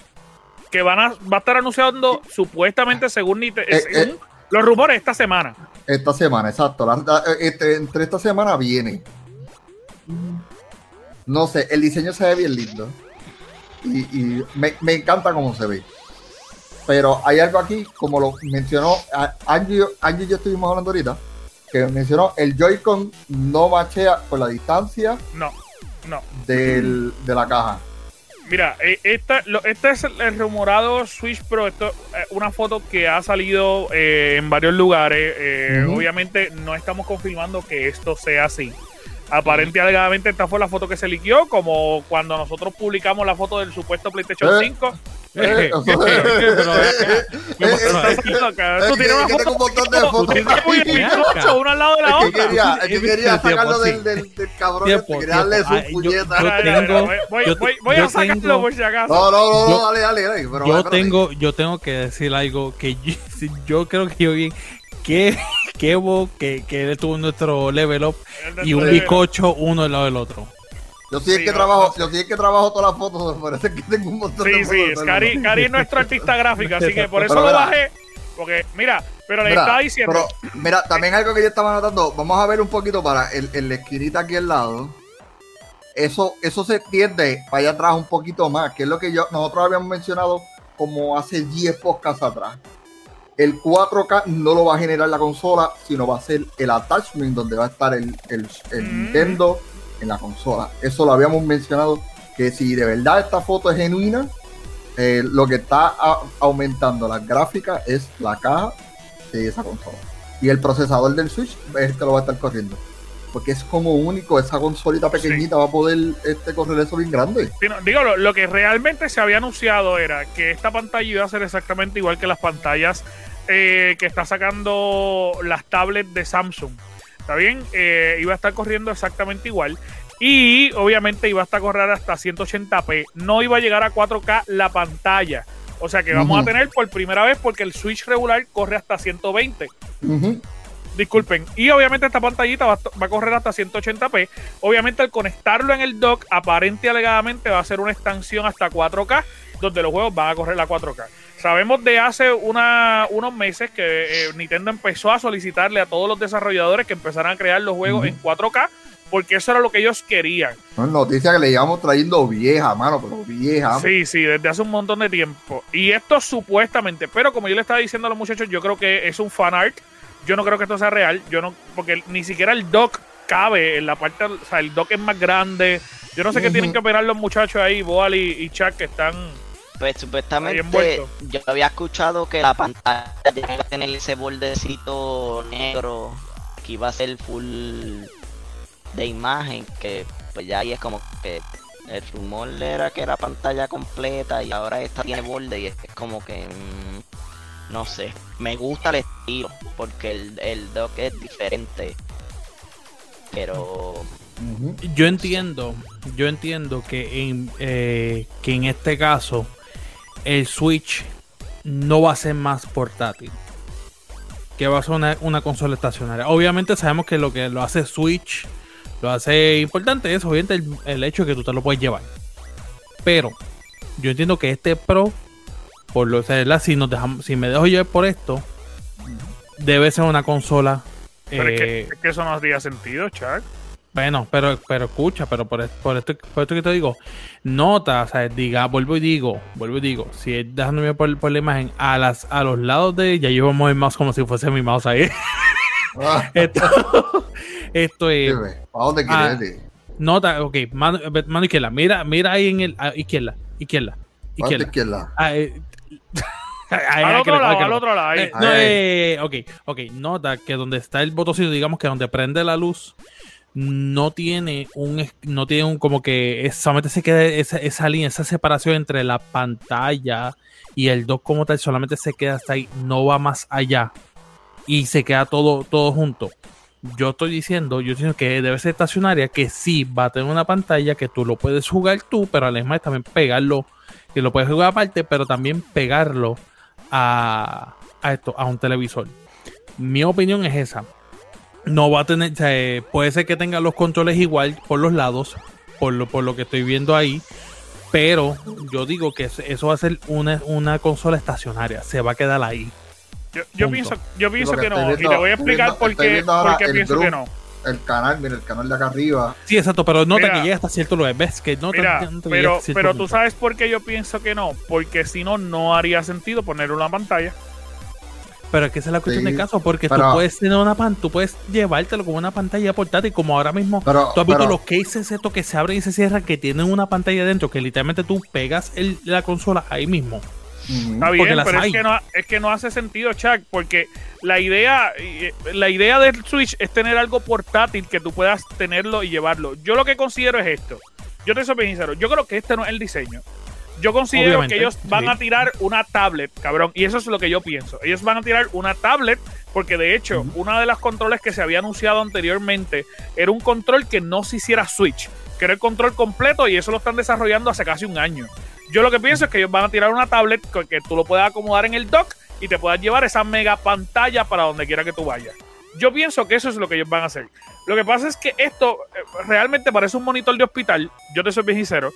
Que van a, va a estar anunciando supuestamente según, Eh, según los rumores esta semana. Esta semana, exacto. La- la- este, entre esta semana viene. No sé, el diseño se ve bien lindo. Y, y me, me encanta cómo se ve. Pero hay algo aquí, como lo mencionó Angie, Angie y yo estuvimos hablando ahorita, que mencionó el Joy-Con no machea con la distancia No, no. del, de la caja. Mira, eh, esta, este es el, rumorado Switch Pro. Esto eh, una foto que ha salido eh, en varios lugares. Eh. Obviamente no estamos confirmando que esto sea así. Aparente y alegadamente esta fue la foto que se liquió, como cuando nosotros publicamos la foto del supuesto PlayStation Eh. 5. Eh, eh, <laughs> Estás eh, haciendo, cabrón. es Tú tienes una foto un montón de fotos una al lado de la otra. es que quería sacarlo del, cabrón quería darle su puñeta. voy, a sacarlo por si acaso. No, no, no, dale, dale, yo tengo, yo tengo que decir algo que yo, si- <laughs> yo creo que yo que que hubo que, que él tuvo nuestro level up y un bizcocho uno al lado del otro. Yo sí es Sí, que no, trabajo, no. yo sí es que trabajo todas las fotos, me parece que tengo un montón de Sí, fotos. sí, el Cari. Cari es nuestro artista gráfico, así que por eso Pero lo mira. bajé. Porque, mira, pero le Mira, estaba diciendo. Pero, mira, también algo que yo estaba notando, vamos a ver un poquito para el, el la esquinita aquí al lado. Eso, eso se tiende para allá atrás un poquito más, que es lo que yo, nosotros habíamos mencionado como hace 10 podcasts atrás. El 4K no lo va a generar la consola, sino va a ser el attachment donde va a estar el, el- el Mm. Nintendo en la consola. Eso lo habíamos mencionado, que si de verdad esta foto es genuina, eh, lo que está aumentando las gráficas es la caja de esa consola. Y el procesador del Switch es el que lo va a estar corriendo. Porque es como único, esa consolita pequeñita va a poder este, correr eso bien grande. Sí, no, digo, lo, lo que realmente se había anunciado era que esta pantalla iba a ser exactamente igual que las pantallas eh, que está sacando las tablets de Samsung. ¿Está bien? Eh, iba a estar corriendo exactamente igual. Y obviamente iba a estar correr hasta 180p. No iba a llegar a 4K la pantalla. O sea que vamos a tener por primera vez porque el Switch regular corre hasta 120. Ujú. Disculpen. Y obviamente esta pantallita va, a- va a correr hasta 180p. Obviamente al conectarlo en el dock, aparente y alegadamente va a ser una extensión hasta 4K, donde los juegos van a correr a 4K. Sabemos de hace una- unos meses que eh, Nintendo empezó a solicitarle a todos los desarrolladores que empezaran a crear los juegos en 4K, porque eso era lo que ellos querían. Es noticia que le llevamos trayendo vieja, mano, pero vieja. Sí, sí, desde hace un montón de tiempo. Y esto supuestamente, pero como yo le estaba diciendo a los muchachos, yo creo que es un fan art. Yo no creo que esto sea real. Yo no, porque ni siquiera el dock cabe en la parte, o sea, el dock es más grande. Yo no sé qué Ujú. tienen que operar los muchachos ahí, Boal y, y Chuck, que están. Pues supuestamente yo había escuchado que la pantalla iba a tener ese bordecito negro que iba a ser full de imagen, que pues ya ahí es como que el rumor era que era pantalla completa y ahora esta tiene borde y es como que mm, no sé, me gusta el estilo porque el, el dock es diferente. Pero. Yo entiendo, yo entiendo que en, eh, que en este caso el Switch no va a ser más portátil. Que va a ser una, una consola estacionaria. Obviamente sabemos que lo que lo hace Switch, lo hace importante es obviamente el, el hecho de que tú te lo puedes llevar. Pero yo entiendo que este Pro, por lo o sea, si nos dejamos, si me dejo llevar por esto, debe ser una consola. Pero es, que, eh, es que eso no haría sentido, Chuck. bueno, pero, pero escucha, pero por, por esto, por esto que te digo, nota, o sea, diga, vuelvo y digo, vuelvo y digo, si es dejándome por, por la imagen, a las, a los lados de ya a mover el mouse como si fuese mi mouse ahí. Ah, <laughs> esto, esto es, dime, ¿Para dónde Ah, quieres ir? nota, ok, mano, mano izquierda, mira, mira ahí en el, ah, izquierda, izquierda, ¿Para izquierda. izquierda? Ah, eh, <laughs> ahí, Al otro lado, que al otro lado. ahí. eh, no, Ahí. eh, ok, ok, nota que donde está el botoncito, digamos que donde prende la luz, no tiene un, no tiene un como que es- solamente se queda esa, esa línea, esa separación entre la pantalla y el dock como tal, solamente se queda hasta ahí, no va más allá y se queda todo, todo junto. Yo estoy diciendo, yo estoy diciendo que debe ser estacionaria, que sí va a tener una pantalla que tú lo puedes jugar tú, pero además también pegarlo, que lo puedes jugar aparte, pero también pegarlo a, a esto, a un televisor. Mi opinión es esa. No va a tener, o sea, eh, puede ser que tenga los controles igual por los lados, por lo, por lo que estoy viendo ahí, pero yo digo que eso- va a ser una, una consola estacionaria, se va a quedar ahí. Yo, pienso, yo pienso que no. y te voy a explicar viendo- por qué, por qué pienso que no. El canal, mira, el canal de acá arriba. Sí, exacto, pero nota Mira, que llega hasta cierto lugar, ves que no te- Mira, no te llega pero, pero tú punto. sabes por qué yo pienso que no. Porque si no, no haría sentido poner una pantalla. Pero es que esa es la cuestión Sí, de caso, porque tú pero- puedes tener una pan, tú puedes llevártelo como una pantalla portátil, como ahora mismo Pero, Tú has visto pero- los cases estos que se abren y se cierran que tienen una pantalla dentro que literalmente tú pegas el- la consola ahí mismo. Está Porque bien, las pero es que, no, es que no hace sentido, Chuck, porque la idea, eh, la idea del Switch es tener algo portátil que tú puedas tenerlo y llevarlo. Yo lo que considero es esto. Yo te soy bien sincero, yo creo que este no es el diseño. Yo considero Obviamente, que ellos van sí. a tirar una tablet, cabrón, y eso es lo que yo pienso. Ellos van a tirar una tablet porque de hecho, una de las controles que se había anunciado anteriormente era un control que no se hiciera Switch, que era el control completo y eso lo están desarrollando hace casi un año. Yo lo que pienso es que ellos van a tirar una tablet que, que tú lo puedas acomodar en el dock y te puedas llevar esa mega pantalla para donde quiera que tú vayas. Yo pienso que eso es lo que ellos van a hacer. Lo que pasa es que esto eh, realmente parece un monitor de hospital. Yo te soy bien sincero.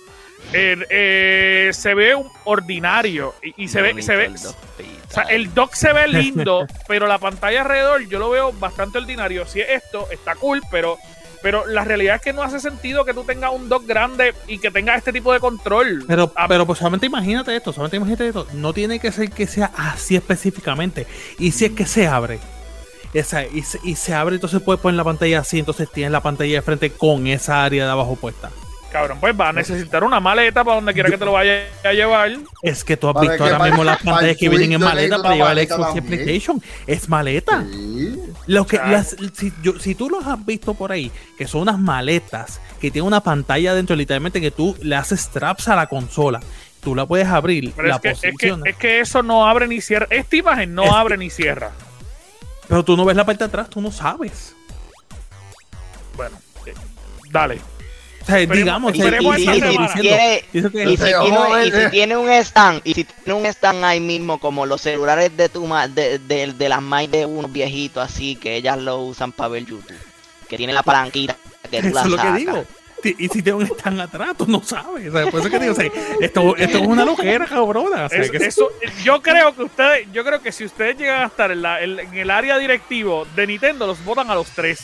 Eh, eh, se ve un ordinario y, y se ve, se ve, o sea, el dock se ve lindo, <laughs> pero la pantalla alrededor yo lo veo bastante ordinario. Si es esto, está cool, pero, pero la realidad es que no hace sentido que tú tengas un dock grande y que tengas este tipo de control. Pero, Ah, pero pues solamente imagínate esto, solamente imagínate esto. No tiene que ser que sea así específicamente. Y si es que se abre. Esa, y, se, y se abre, entonces puedes poner la pantalla así, entonces tienes la pantalla de frente con esa área de abajo puesta. Cabrón, pues va a necesitar una maleta para donde quiera que te lo vaya a llevar. Es que tú has visto ahora mismo las pantallas que vienen en maleta para llevar el Xbox y. PlayStation. Es maleta. Sí. Lo que, las- si, yo- si tú los has visto por ahí, que son unas maletas que tienen una pantalla dentro, literalmente que tú le haces straps a la consola, tú la puedes abrir, Pero la es que, es, que, posicionas, es que eso no abre ni cierra. Esta imagen no Es que- abre ni cierra. pero tú no ves la parte de atrás, tú no sabes. Bueno, eh, dale. Digamos, Y, o sea, esperemos y- esta y- y semana. si tiene, un stand, y si tiene un stand ahí mismo, como los celulares de tu ma- de, de, de las más de unos viejitos así, que ellas lo usan para ver YouTube, que tiene la palanquita que tú Eso la es lo que sacas. digo. Y si te un están atrás, tú no sabes. O sea, por eso que digo, o sea, <laughs> esto, esto es una loquera, cabrona. O sea, Es- que eso, yo creo que ustedes, yo creo que si ustedes llegan a estar en, la- en- en el área directivo de Nintendo, los votan a los tres.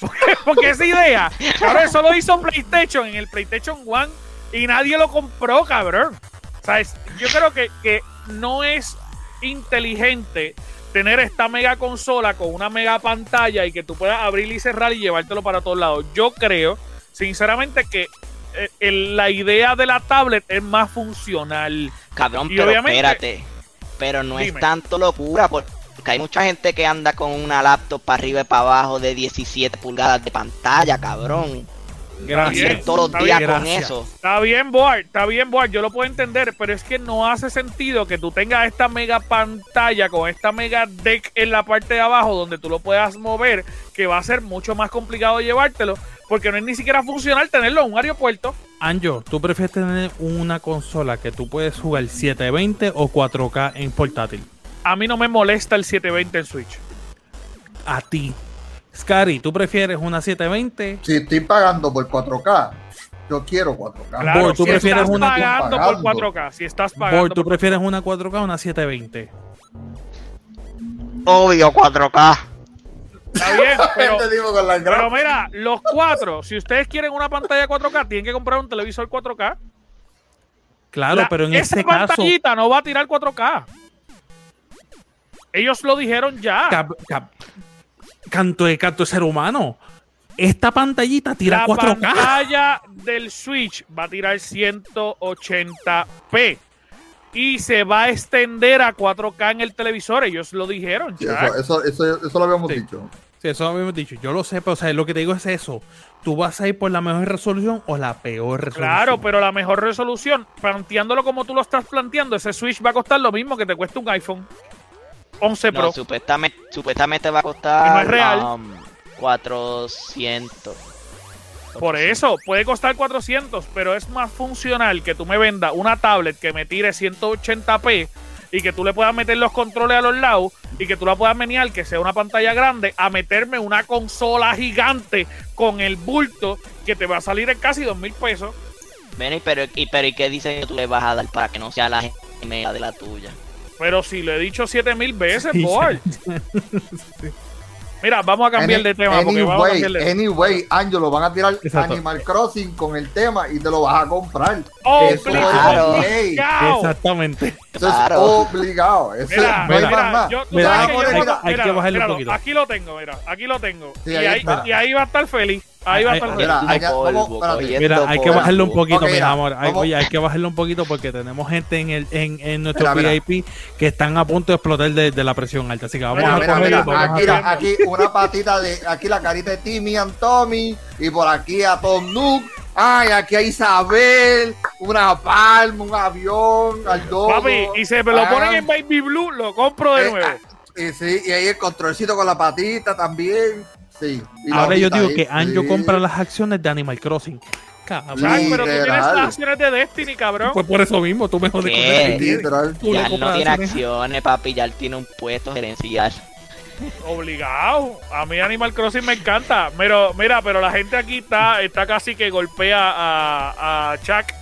Porque, porque esa idea, cabrón, eso lo hizo PlayStation en el PlayStation One y nadie lo compró, cabrón. O sea, es- yo creo que, que no es inteligente tener esta mega consola con una mega pantalla y que tú puedas abrir y cerrar y llevártelo para todos lados. Yo creo, sinceramente, que eh, el- la idea de la tablet es más funcional. Cabrón, Y pero obviamente- espérate. Pero no Dime. es tanto locura, porque hay mucha gente que anda con una laptop para arriba y para abajo de 17 pulgadas de pantalla, cabrón. Gracias. Todos los días bien, con gracias. eso. Está bien, Board, está bien, Board, yo lo puedo entender, pero es que no hace sentido que tú tengas esta mega pantalla con esta mega deck en la parte de abajo donde tú lo puedas mover, que va a ser mucho más complicado llevártelo, porque no es ni siquiera funcional tenerlo en un aeropuerto. Anjo, ¿tú prefieres tener una consola que tú puedes jugar 720 o 4K en portátil? A mí no me molesta el 720 en Switch. A ti. Scary, ¿tú prefieres una 720? Si estoy pagando por 4K, yo quiero 4K. Claro, ¿tú si prefieres estás una pagando pagando? por 4K, si estás pagando Board, ¿tú prefieres una 4K o una 720? Obvio, 4K. Está bien, <laughs> pero, Te digo con la pero mira, los cuatro, si ustedes quieren una pantalla 4K, tienen que comprar un televisor 4K. Claro, La- pero en esa este caso, pantallita no va a tirar 4K. Ellos lo dijeron ya. cap- cap- canto de canto de ser humano. Esta pantallita tira la 4K. pantalla del Switch va a tirar 180p y se va a extender a 4K en el televisor. Ellos lo dijeron. Sí, eso, eso, eso, eso lo habíamos Sí. dicho. Sí, eso lo habíamos dicho. Yo lo sé, pero o sea, lo que te digo es eso. ¿Tú vas a ir por la mejor resolución o la peor resolución? Claro, pero la mejor resolución, planteándolo como tú lo estás planteando, ese Switch va a costar lo mismo que te cuesta un iPhone 11 Pro. No, supuestamente, supuestamente va a no costar es real. um, 400. Por eso, puede costar 400, pero es más funcional que tú me vendas una tablet que me tire 180p y que tú le puedas meter los controles a los lados y que tú la puedas menear, que sea una pantalla grande, a meterme una consola gigante con el bulto que te va a salir en casi dos mil pesos. Ven, y pero, y, pero ¿y qué diseño tú le vas a dar para que no sea la gemela de la tuya? Pero si lo he dicho siete mil veces, Sí, boy. Mira, vamos a cambiar Any- de tema porque vamos a anyway, cambiar de anyway, Angelo, van a tirar Exacto. Animal Crossing con el tema y te lo vas a comprar. Oh, Eso es obligado. Exactamente. Eso es Claro. obligado. Eso Mira, es- no hay mira, más nada. yo- tú Mira, sabes que yo hay que mira, bajarle un poquito. Aquí lo tengo, mira, aquí lo tengo. Sí, y, ahí y ahí va a estar feliz. Ahí va a feliz. Mira, polvo, Mira, hay que polvo. bajarle un poquito, Ok, mi mira, amor. Hay, oye, hay que bajarle un poquito porque tenemos gente en el en, en nuestro Mira, mira. VIP que están a punto de explotar de, de la presión alta. Así que vamos Mira, a Mira, cogerlo, mira, vamos a aquí, aquí una patita de, aquí la carita de Timmy and Tommy, y por aquí a Tom Nook. Ay, aquí a Isabel, una palma, un avión, al. Papi, y se me lo Ah, ponen en Baby Blue, lo compro de eh, nuevo. ah, y sí, y ahí el controlcito con la patita también. Sí. y la Ahora yo digo ahí, que Anjo sí. compra las acciones de Animal Crossing. Cabrón. Pero tú tienes las acciones de Destiny, cabrón. Pues por eso mismo, tú me jodes con. Tú Ya no tiene acciones. acciones, papi, ya él tiene un puesto gerencial. Obligado. A mí Animal Crossing me encanta. Pero, mira, pero la gente aquí está, está casi que golpea a, a Chuck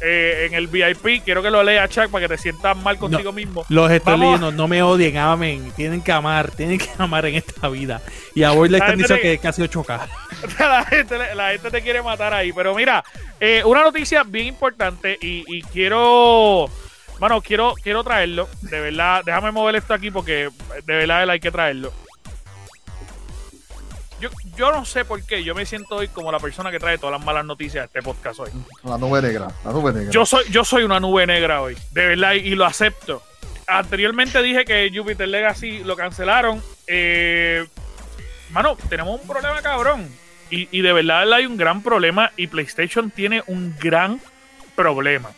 eh, en el VIP. Quiero que lo lea Chuck para que te sientas mal contigo mismo. Los estoy Vamos. leyendo, no me odien, amen. Tienen que amar, tienen que amar en esta vida. Y a Boy le están diciendo que casi 8K. <laughs> la, gente, la gente te quiere matar ahí. Pero mira, eh, una noticia bien importante y, y quiero. Bueno, quiero, quiero traerlo. De verdad, déjame mover esto aquí porque de verdad hay que traerlo. Yo, yo no sé por qué, yo me siento hoy como la persona que trae todas las malas noticias de este podcast hoy. La nube negra, la nube negra. Yo soy, yo soy una nube negra hoy, de verdad, y, y lo acepto. Anteriormente dije que Jupiter Legacy lo cancelaron. Eh, mano, tenemos un problema cabrón. Y, y de verdad hay un gran problema y PlayStation tiene un gran problema.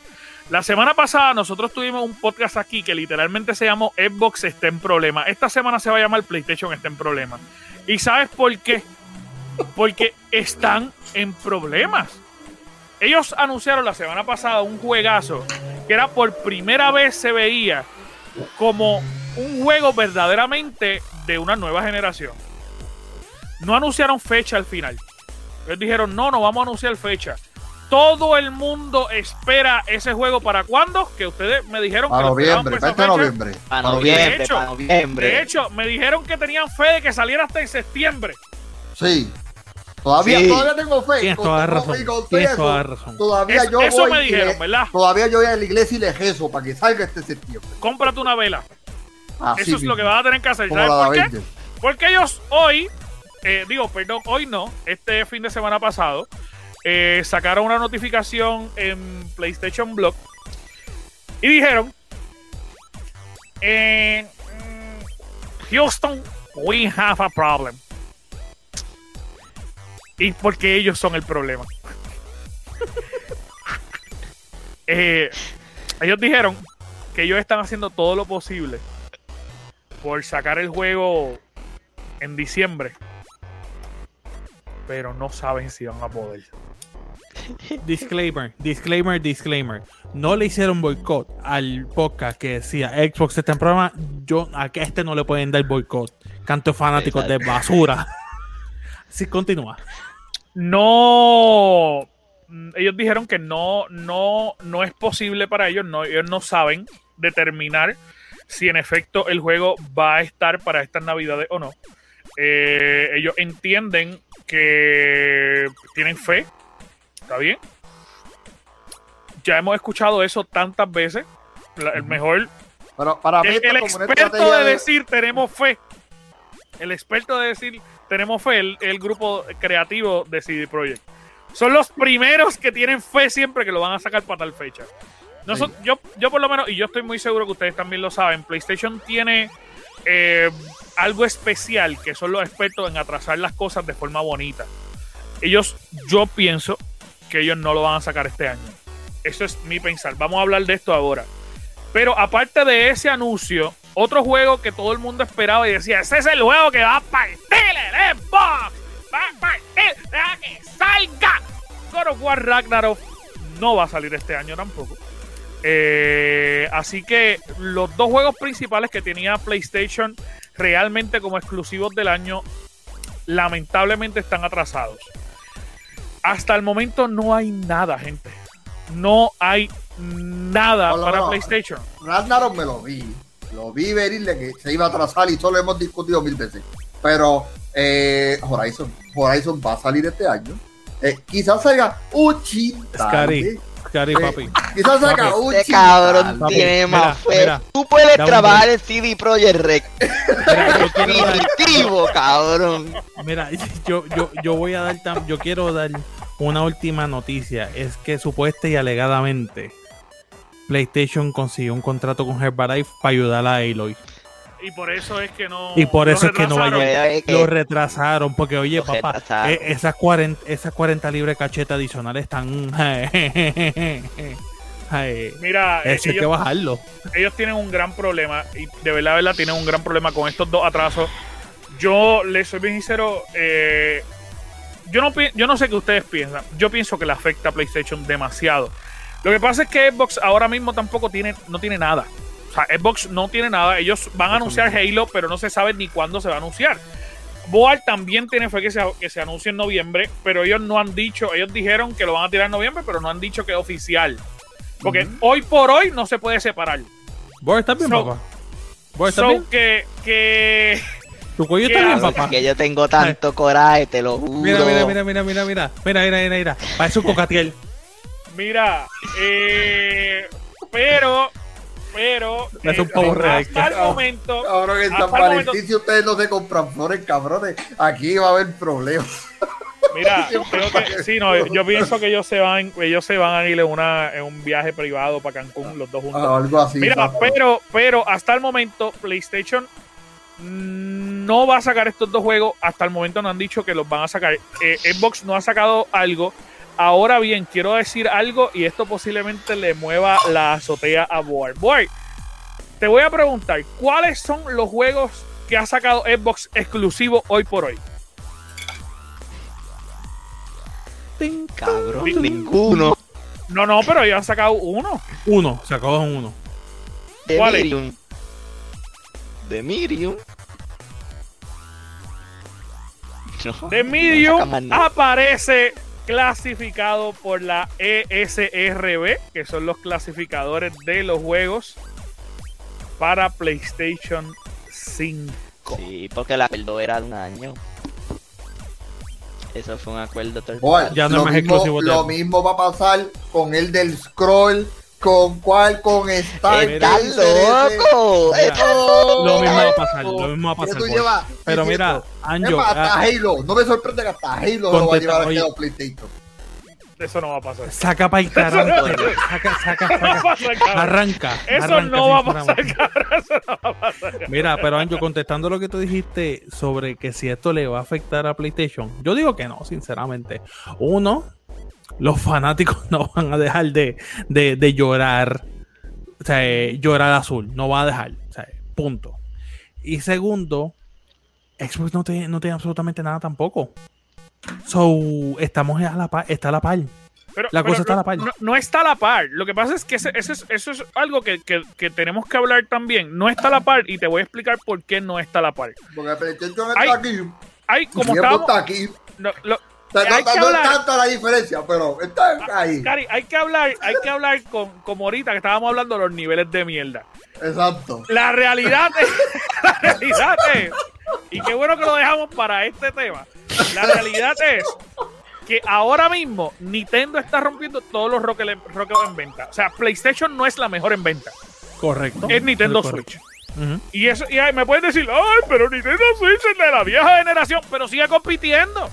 La semana pasada nosotros tuvimos un podcast aquí que literalmente se llamó Xbox está en problema. Esta semana se va a llamar PlayStation está en problema. ¿Y sabes por qué? Porque están en problemas. Ellos anunciaron la semana pasada un juegazo que era por primera vez se veía como un juego verdaderamente de una nueva generación. No anunciaron fecha al final. Ellos dijeron, no, no vamos a anunciar fecha. Todo el mundo espera ese juego para cuándo? Que ustedes me dijeron Para que noviembre, para este noviembre. Para noviembre, De hecho, para noviembre. De hecho, me dijeron que tenían fe de que saliera hasta en septiembre. Sí. Todavía, Sí. todavía tengo fe. Tienes Con- toda razón. Tienes eso, toda la razón. Todavía Es- yo eso voy me dijeron, le- ¿verdad? Todavía yo voy a la iglesia y le rezo para que salga este septiembre. Cómprate una vela. Así Eso es lo que vas a tener que hacer. ¿Sabes por qué? Porque ellos hoy, eh, digo, perdón, hoy no, este fin de semana pasado, eh, sacaron una notificación en PlayStation Blog y dijeron, en mm, Houston, we have a problem. Y porque ellos son el problema. <laughs> Eh, ellos dijeron que ellos están haciendo todo lo posible por sacar el juego en diciembre. Pero no saben si van a poder. <laughs> Disclaimer, disclaimer, disclaimer. No le hicieron boicot al podcast que decía Xbox está en programa. Yo a que este no le pueden dar boicot. Canto fanáticos de basura. <laughs> Sí, continúa. No. Ellos dijeron que no, no, no es posible para ellos. No, ellos no saben determinar si en efecto el juego va a estar para estas navidades o no. Eh, ellos entienden que tienen fe. ¿Está bien? Ya hemos escuchado eso tantas veces. La- el mejor Pero para mí El, experto de de- decir tenemos fe. El experto de decir tenemos fe, el, el grupo creativo de CD Projekt. Son los primeros que tienen fe siempre que lo van a sacar para tal fecha. Noso- yo, yo por lo menos, y yo estoy muy seguro que ustedes también lo saben, PlayStation tiene eh, algo especial que son los expertos en atrasar las cosas de forma bonita. Ellos, yo pienso que ellos no lo van a sacar este año. Eso es mi pensar. Vamos a hablar de esto ahora. Pero aparte de ese anuncio, otro juego que todo el mundo esperaba y decía, ese es el juego que va a partir el Xbox. Va a partir, deja que salga. War Ragnarok no va a salir este año tampoco. Eh, así que los dos juegos principales que tenía PlayStation realmente como exclusivos del año, lamentablemente están atrasados. Hasta el momento no hay nada, gente. No hay nada para. PlayStation. Ragnarok me lo vi. Lo vi venir de que se iba a atrasar y eso lo hemos discutido mil veces. Pero eh, Horizon, Horizon va a salir este año. Eh, quizás salga un tarde. Eh, papi. Quizás Papi. un Este cabrón tarde. tiene Mira, más fe. mira. Tú puedes un trabajar en CD Projekt Red. Mira, yo quiero dar- Definitivo, cabrón. Mira, <laughs> yo, yo, yo voy a dar tam- yo quiero dar una última noticia. Es que supuesta y alegadamente PlayStation consiguió un contrato con Herbalife para ayudar a Aloy. Y por eso es que no. Y por lo eso es que no va a retrasaron. llegar. Es que- Lo retrasaron porque, oye, papá, eh, esas 40, esas 40 libras de cacheta adicionales están... <laughs> Ay, Mira, eh, eso hay que ellos, bajarlo. ellos tienen un gran problema. Y de verdad, de verdad, tienen un gran problema con estos dos atrasos. Yo les soy bien sincero. eh, yo, no, yo no sé qué ustedes piensan. Yo pienso que le afecta a PlayStation demasiado. Lo que pasa es que Xbox ahora mismo tampoco tiene, no tiene nada. O sea, Xbox no tiene nada. Ellos van a anunciar Halo, pero no se sabe ni cuándo se va a anunciar. Boal también tiene fe que se, que se anuncie en noviembre, pero ellos no han dicho, ellos dijeron que lo van a tirar en noviembre, pero no han dicho que es oficial. Porque hoy por hoy no se puede separar. ¿Vos estás bien, So- papá? ¿Vos estás So bien? que, que ¿Tu cuello ¿qué está bien, papá? Es que yo tengo tanto coraje, te lo juro. <laughs> Mira, mira, mira, mira, mira, mira. Mira, mira, mira, mira. Parece un <laughs> cocatiel. Mira, eh, pero, pero Es un eh, hasta el momento, Cabrón, en San hasta el momento- Valentín, si ustedes no se compran flores, cabrones, aquí va a haber problemas. mira, <laughs> creo que sí, no, yo pienso que ellos se van, ellos se van a ir en una en un viaje privado para Cancún los dos juntos. Ah, algo así. Mira, pero, pero hasta el momento PlayStation no va a sacar estos dos juegos. Hasta el momento no han dicho que los van a sacar. Eh, Xbox no ha sacado algo. Ahora bien, quiero decir algo y esto posiblemente le mueva la azotea a Boar. Boar, te voy a preguntar, ¿cuáles son los juegos que ha sacado Xbox exclusivo hoy por hoy? Cabrón, ninguno. No, no, pero ellos han sacado uno. Uno, en uno. De ¿Cuál es? De Miriam. No, The no Medium aparece clasificado por la ESRB, que son los clasificadores de los juegos para PlayStation 5. Sí, porque el acuerdo era de un año. Eso fue un acuerdo Boy, party. Ya no lo es más mismo, exclusivo Lo mismo va a pasar con el del scroll, con cuál, con Star. ¡Estás loco! Mira, Lo mismo va a pasar, lo mismo va a pasar. llevas Pero mira, es Anjo, más, hasta ah, Halo. No me sorprende que hasta Halo lo va a llevar oye. a PlayStation. Eso no va a pasar. saca para el carajo. Saca, saca, No va a saca. pasar. Arranca. Eso arranca, no va a pasar. Eso no va a pasar. Mira, pero Anjo, contestando lo que tú dijiste sobre que si esto le va a afectar a PlayStation, yo digo que no, sinceramente. Uno, los fanáticos <laughs> no van a dejar de, de- de llorar, o sea, eh, llorar azul, no va a dejar, o sea, punto. Y segundo, Xbox no tiene, no tiene absolutamente nada tampoco. So, estamos a la par, está a la par. Pero- La pero cosa está a la par. No, no está a la par. Lo que pasa es que ese- ese es- eso es algo que, que- que tenemos que hablar también. No está a la par y te voy a explicar por qué no está a la par. Porque PlayStation Ay, está aquí. Hay como estábamos. está aquí. no, lo- O sea, no, hay que no es hablar- tanta la diferencia, pero está ahí. Cari, hay que hablar, hay que hablar con, como ahorita que estábamos hablando de los niveles de mierda. Exacto. La realidad es, <laughs> la realidad es, y qué bueno que lo dejamos para este tema. La realidad es que ahora mismo Nintendo está rompiendo todos los récords en venta. O sea, PlayStation no es la mejor en venta, Correcto. es Nintendo Correcto. Switch. Y eso, y ay, me pueden decir, ay, pero Nintendo Switch es de la vieja generación, pero sigue compitiendo.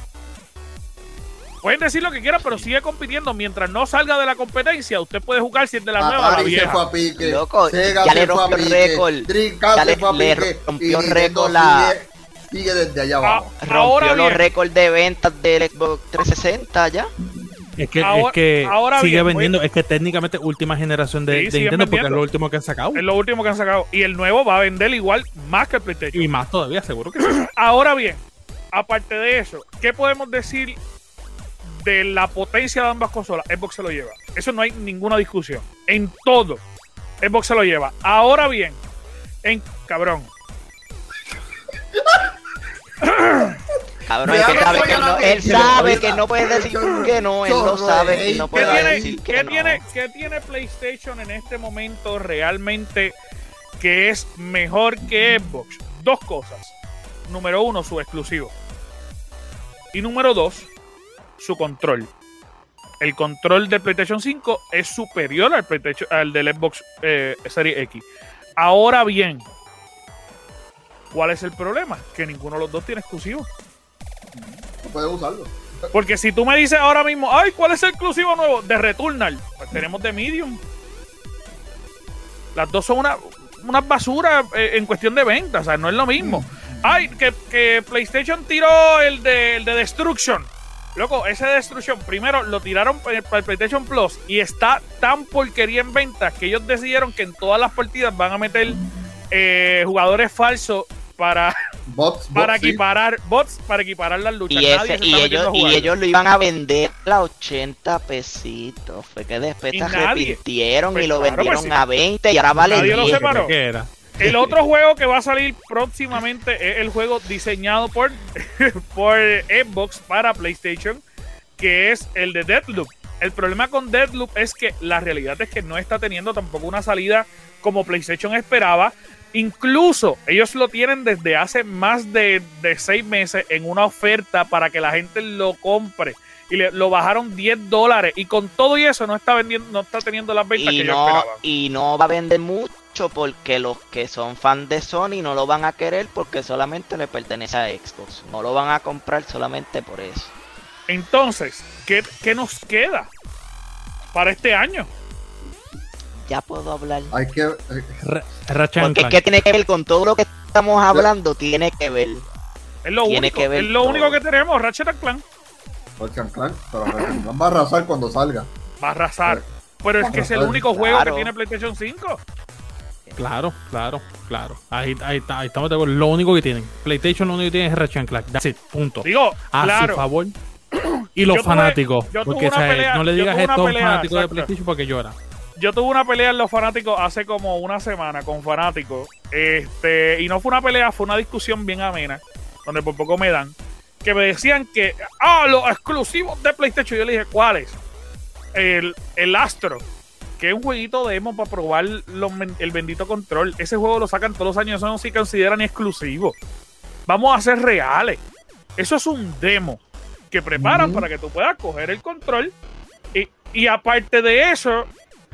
Pueden decir lo que quieran, pero sigue compitiendo. Mientras no salga de la competencia, usted puede jugar si es de la nueva o la Atari se fue a pique. Loco, Sega ya se le fue a rompió pique, récord. Dreamcast Ya se le- fue a le pique, rompió récord la- sigue, sigue desde allá Ah, abajo. Rompió ahora los récords de ventas del Xbox 360 ya. Es que, Ahora- es que ahora sigue bien, vendiendo, es que técnicamente última generación de, Sí, de Nintendo porque es lo último que han sacado. es lo último que han sacado. Y el nuevo va a vender igual más que el PlayStation. Y más todavía, seguro que sí. <clears throat> Ahora bien, aparte de eso, ¿qué podemos decir de la potencia de ambas consolas? Xbox se lo lleva. Eso no hay ninguna discusión. En todo, Xbox se lo lleva. Ahora bien, en cabrón, Cabrón, es que sabe que no, él que- sabe que no puede decir que no, él lo sabe y no hate. ¿qué puede tiene, decir qué que no. tiene- qué tiene PlayStation en este momento realmente que es mejor que Xbox? Dos cosas. Número uno, su exclusivo. Y número dos, su control. El control del PlayStation 5 es superior al, PlayStation- al del Xbox eh, Series X. Ahora bien, ¿cuál es el problema? Que ninguno de los dos tiene exclusivo. No puedes usarlo. Porque si tú me dices ahora mismo, ay, ¿cuál es el exclusivo nuevo? De Returnal. Pues tenemos de Medium. Las dos son una, unas basuras eh, en cuestión de venta, o sea, no es lo mismo. Ay, que, que PlayStation tiró el de, el de Destruction. Loco, ese de Destruction, primero lo tiraron pa- para el PlayStation Plus y está tan porquería en ventas que ellos decidieron que en todas las partidas van a meter eh, jugadores falsos para, <laughs> Bots, para bots, sí. equiparar bots, para equiparar las luchas. Y, Nadie ese, se y, ellos, y ellos lo iban a vender a 80 pesitos. Fue que después Y se nadie. arrepintieron Pues y lo claro, vendieron pues sí. a 20 y ahora vale Nadie lo 10. separó. ¿Qué era? El <laughs> otro juego que va a salir próximamente es el juego diseñado por, <laughs> por Xbox para PlayStation, que es el de Deadloop. El problema con Deadloop es que la realidad es que no está teniendo tampoco una salida como PlayStation esperaba. Incluso ellos lo tienen desde hace más de, de seis meses en una oferta para que la gente lo compre. Y le- lo bajaron 10 dólares. Y con todo y eso no está vendiendo, no está teniendo las ventas Y que yo esperaba. y no va a vender mucho mucho porque los que son fans de Sony no lo van a querer porque solamente le pertenece a Xbox. No lo van a comprar solamente por eso. Entonces, ¿qué, qué nos queda para este año? Ya puedo hablar. Hay que. eh, Porque es Clank. que tiene que ver con todo lo que estamos hablando, tiene que ver. Es lo Tiene único, que ver es lo todo. único que tenemos, Ratchet and Clank Ratchet and Clank, pero Ratchet va a arrasar cuando salga. va a arrasar. Pero es que es el Claro. único juego que tiene PlayStation 5. Claro, claro, claro. Ahí, ahí, está, ahí estamos de acuerdo. Lo único que tienen. PlayStation lo único que tienen es Ratchet and Clank. That's it, punto. Digo, A claro. su favor. <clears throat> Y los Yo fanáticos. tuve porque no le digas esto a un fanático de. PlayStation porque llora. Yo tuve una pelea en los fanáticos hace como una semana con fanáticos. Este, y no fue una pelea, fue una discusión bien amena, donde por poco me dan. Que me decían que, ah, los exclusivos de PlayStation. Yo le dije, ¿cuáles? El, el Astro, que es un jueguito demo para probar los el bendito control. Ese juego lo sacan todos los años, eso no se considera ni exclusivo. Vamos a ser reales. Eso es un demo que preparan para que tú puedas coger el control. Y, y aparte de eso,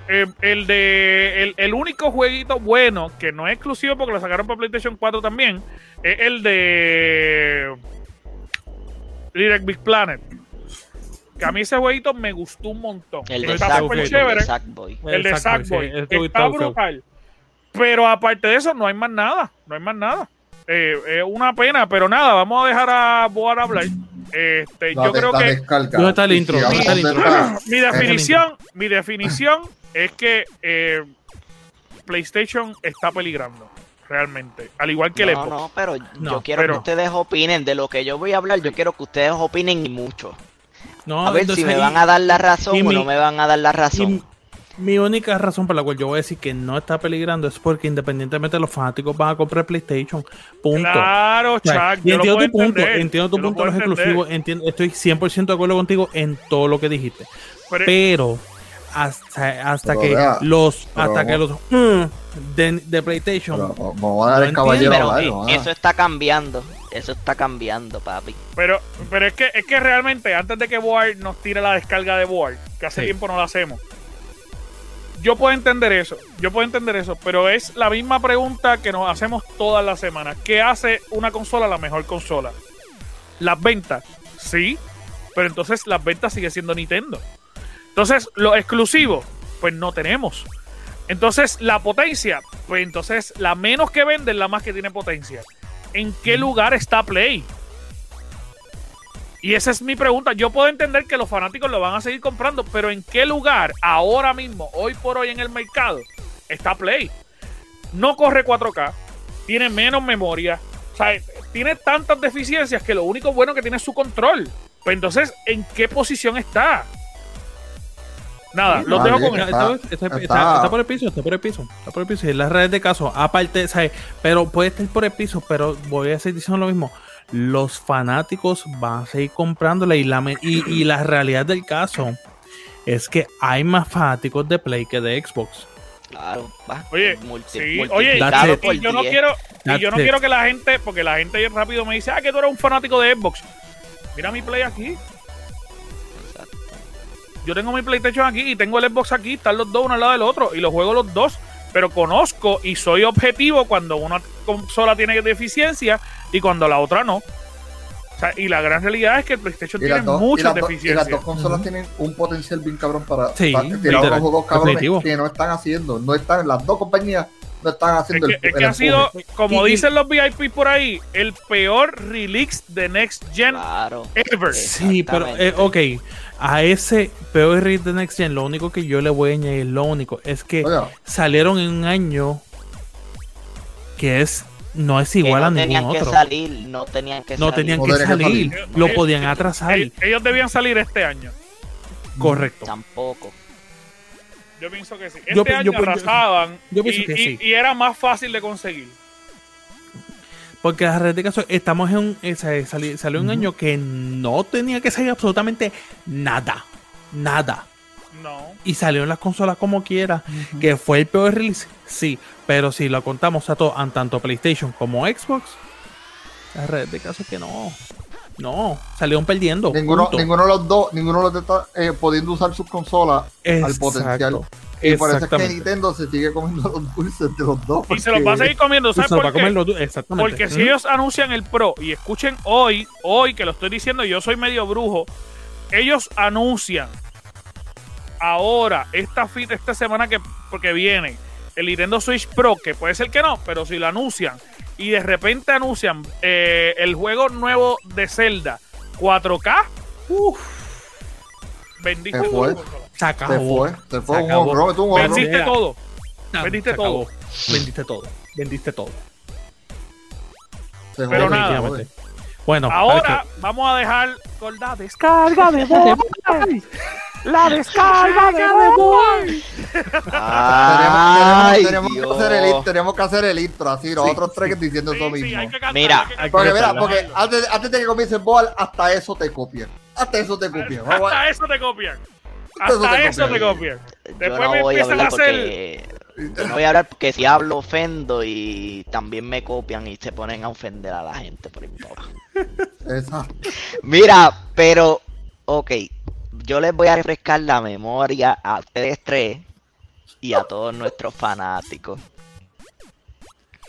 eh, el de el, el único jueguito bueno que no es exclusivo porque lo sacaron para PlayStation 4 también es el de Direct Big Planet. Que a mí ese jueguito me gustó un montón. El de Está Sackboy, súper Sackboy. chévere. El de Sackboy. El de El Sackboy, Sackboy. sí, ese Está brutal. Pero aparte de eso, no hay más nada. No hay más nada. Eh, es una pena, pero nada, vamos a dejar a Boar hablar. Este, La yo de- creo la que. ¿Dónde está el intro? ¿Dónde está el intro? mi definición, mi definición es que eh, PlayStation está peligrando realmente, al igual que el No, Xbox. no, pero No, yo quiero pero- que ustedes opinen de lo que yo voy a hablar. Yo quiero que ustedes opinen y mucho. No, A ver si me van a dar la razón o mi- no me van a dar la razón. mi única razón por la cual yo voy a decir que no está peligrando es porque independientemente de los fanáticos van a comprar PlayStation. Punto. Claro, O sea, Chuck, yo lo entiendo tu punto, entender, entiendo tu yo punto los exclusivos, entiendo- estoy 100% de acuerdo contigo en todo lo que dijiste. Pero- Pero hasta, hasta Pero que vea, los pero hasta que los mm, de, de PlayStation Pero, Vamos a dar No el caballero Pero a eh, eso está cambiando. Eso está cambiando, papi. Pero, pero es que es que realmente antes de que Board nos tire la descarga de Board, que hace Sí. tiempo no la hacemos, yo puedo entender eso, yo puedo entender eso, pero es la misma pregunta que nos hacemos todas las semanas. ¿Qué hace una consola la mejor consola? Las ventas, sí, pero entonces las ventas sigue siendo Nintendo. Entonces, lo exclusivo, pues no tenemos. Entonces, la potencia, pues entonces la menos que vende es la más que tiene potencia. ¿En qué lugar está Play? Y esa es mi pregunta. Yo puedo entender que los fanáticos lo van a seguir comprando, pero ¿en qué lugar ahora mismo, hoy por hoy en el mercado, está Play? No corre 4K, tiene menos memoria, o sea, tiene tantas deficiencias que lo único bueno que tiene es su control. Pues entonces, ¿en qué posición está? Nada, Ah, dejo con está- por el piso, está por el piso, está por el piso. Y las redes de caso, aparte, ¿sabes? Pero puede estar por el piso, pero voy a seguir diciendo lo mismo. Los fanáticos van a seguir comprándole y la, y, y la realidad del caso es que hay más fanáticos de Play que de Xbox. Claro, va. Oye, Multi- Sí, oye, y yo no 10. quiero, y yo no quiero que la gente, porque la gente rápido me dice, ah, que tú eres un fanático de Xbox. Mira mi Play aquí. Yo tengo mi PlayStation aquí y tengo el Xbox aquí, están los dos uno al lado del otro y los juego los dos, pero conozco y soy objetivo cuando una consola tiene deficiencia y cuando la otra no. O sea, y la gran realidad es que el PlayStation tiene dos, muchas dos- y las deficiencias. dos consolas tienen un potencial bien cabrón para, Sí, para tirar literal, unos juegos cabrones definitivo. que no están haciendo. No están, las dos compañías no están Es haciendo que, el, es el que ha sido, como Y- dicen los VIP por ahí, el peor release de Next Gen Claro. ever. Sí, pero, eh, ok, a ese peor read de Next Gen, lo único que yo le voy a añadir, lo único, es que salieron en un año que es no es Que igual no a tenían ningún que otro. salir, no tenían que No salir. tenían No que tenían que salir, salir. lo podían atrasar. Ellos, ellos debían salir este año. Correcto. Tampoco. Yo pienso que sí. Este Yo año yo pi- yo- arrasaban yo pienso y, que y- sí. y era más fácil de conseguir. Porque la realidad de caso, estamos en un, eh, sa- sali- salió un año que no tenía que salir absolutamente nada. Nada. No. Y salieron las consolas como quiera. Que fue el peor release. Sí. Pero si lo contamos a, to- a tanto PlayStation como Xbox, la realidad de caso es que no. No. Salieron perdiendo. ninguno, punto. ninguno de los dos, ninguno de los dos está eh, pudiendo usar sus consolas al potencial. Y por eso es que Exactamente. Nintendo se sigue comiendo los dulces de los dos. Y se los va a seguir comiendo, ¿sabes Se va por a comer qué? los du- Exactamente. Porque si ellos anuncian el Pro y escuchen hoy, hoy que lo estoy diciendo, yo soy medio brujo, ellos anuncian ahora, esta, esta semana que porque viene, el Nintendo Switch Pro, que puede ser que no, pero si lo anuncian y de repente anuncian eh, el juego nuevo de Zelda 4K, uff, bendito Se fue. se Se acabó. fue, se fue Se un acabó. honrón, un honrón. vendiste Mira. todo. Ah, Vendiste todo. Vendiste todo. Vendiste todo. Se Pero jode, nada. Bueno, Ahora vamos a dejar con la descarga de Boy. La descarga de Boy. Ay, tenemos, tenemos que hacer el, tenemos que hacer el intro, así, los otros tres diciendo eso Sí, sí, mismo. cantar, Mira, hay que cantar. Porque mira, porque antes, antes de que comience el ball, hasta eso te copian. Hasta eso te copian. Hasta eso te copian. Hasta eso te eso te copian. Después no me voy a empiezan a hablar hacer. porque yo no voy a hablar porque si hablo ofendo y también me copian y se ponen a ofender a la gente por. Exacto. Mira, pero, ok, yo les voy a refrescar la memoria a ustedes tres y a todos nuestros fanáticos.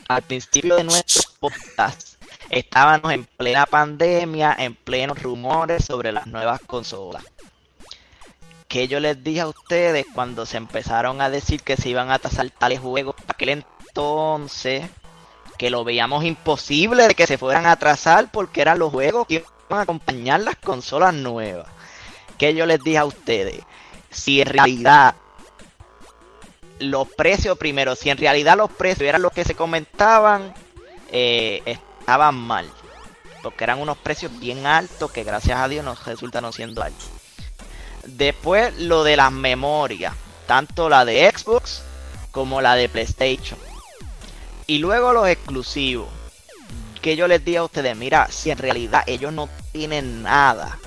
Al principio de nuestro podcast estábamos en plena pandemia, en plenos rumores sobre las nuevas consolas. Que yo les dije a ustedes cuando se empezaron a decir que se iban a tasar tales juegos para aquel entonces, que lo veíamos imposible de que se fueran a atrasar porque eran los juegos que iban a acompañar las consolas nuevas. Que yo les dije a ustedes, si en realidad los precios primero, si en realidad los precios eran los que se comentaban, eh, estaban mal. Porque eran unos precios bien altos que gracias a Dios nos resultan siendo altos. Después lo de las memorias, tanto la de Xbox como la de PlayStation. Y luego los exclusivos. Que yo les diga a ustedes, mira, si en realidad ellos no tienen nada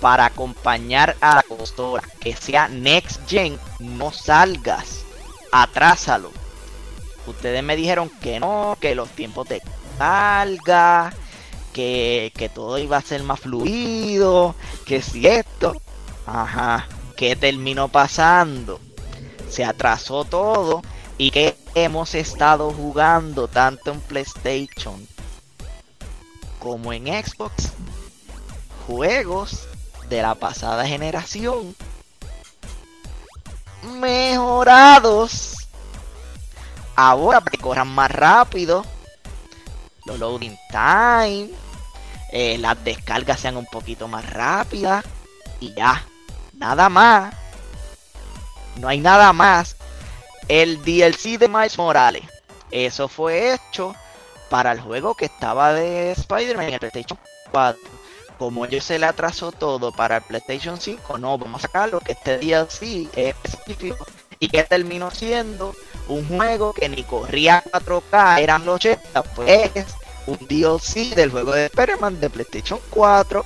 para acompañar a la consola que sea Next Gen, no salgas, atrásalo. Ustedes me dijeron que no, que los tiempos de carga, que, que todo iba a ser más fluido, que si esto, ajá, ¿qué terminó pasando? Se atrasó todo. Y que hemos estado jugando tanto en PlayStation como en Xbox juegos de la pasada generación mejorados. Ahora para que corran más rápido. Los loading time eh, las descargas sean un poquito más rápidas y ya nada más no hay nada más el DLC de Miles Morales. Eso fue hecho para el juego que estaba de Spider-Man en el PlayStation 4 como ellos se le atrasó todo para el PlayStation 5, no, vamos a sacarlo que este DLC es específico y que terminó siendo un juego que ni corría 4K, eran los 80, pues un DLC del juego de Spider-Man de PlayStation 4,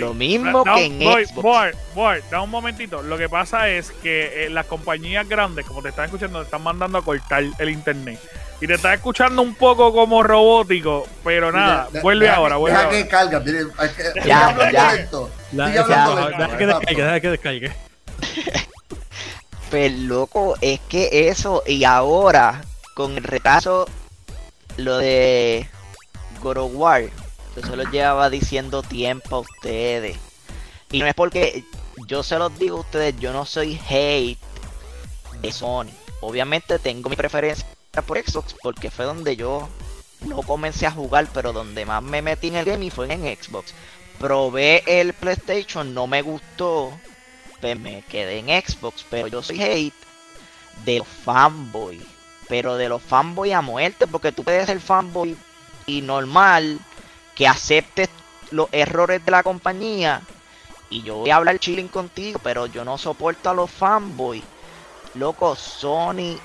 lo mismo Da- que en voy, Xbox. voy, voy, da un momentito. Lo que pasa es que eh, las compañías grandes, como te están escuchando, te están mandando a cortar el internet. Y te están escuchando un poco como robótico, pero nada, vuelve deja ahora, vuelve deja ahora. que carga, tiene- hay que- sigue Ya, ya. deja que descargue, deja que descargue. Pues loco, es que eso, y ahora, con el retraso, lo de God of War, yo se lo llevaba diciendo tiempo a ustedes. Y no es porque yo se los digo a ustedes, yo no soy hate de Sony. Obviamente tengo mi preferencia por Xbox porque fue donde yo no comencé a jugar, pero donde más me metí en el gaming fue en Xbox. Probé el PlayStation, no me gustó, pues me quedé en Xbox, pero yo soy hate de los fanboy, pero de los fanboy a muerte, porque tú puedes ser fanboy y normal que aceptes los errores de la compañía y yo voy a hablar chilling contigo, pero yo no soporto a los fanboy, loco, Sony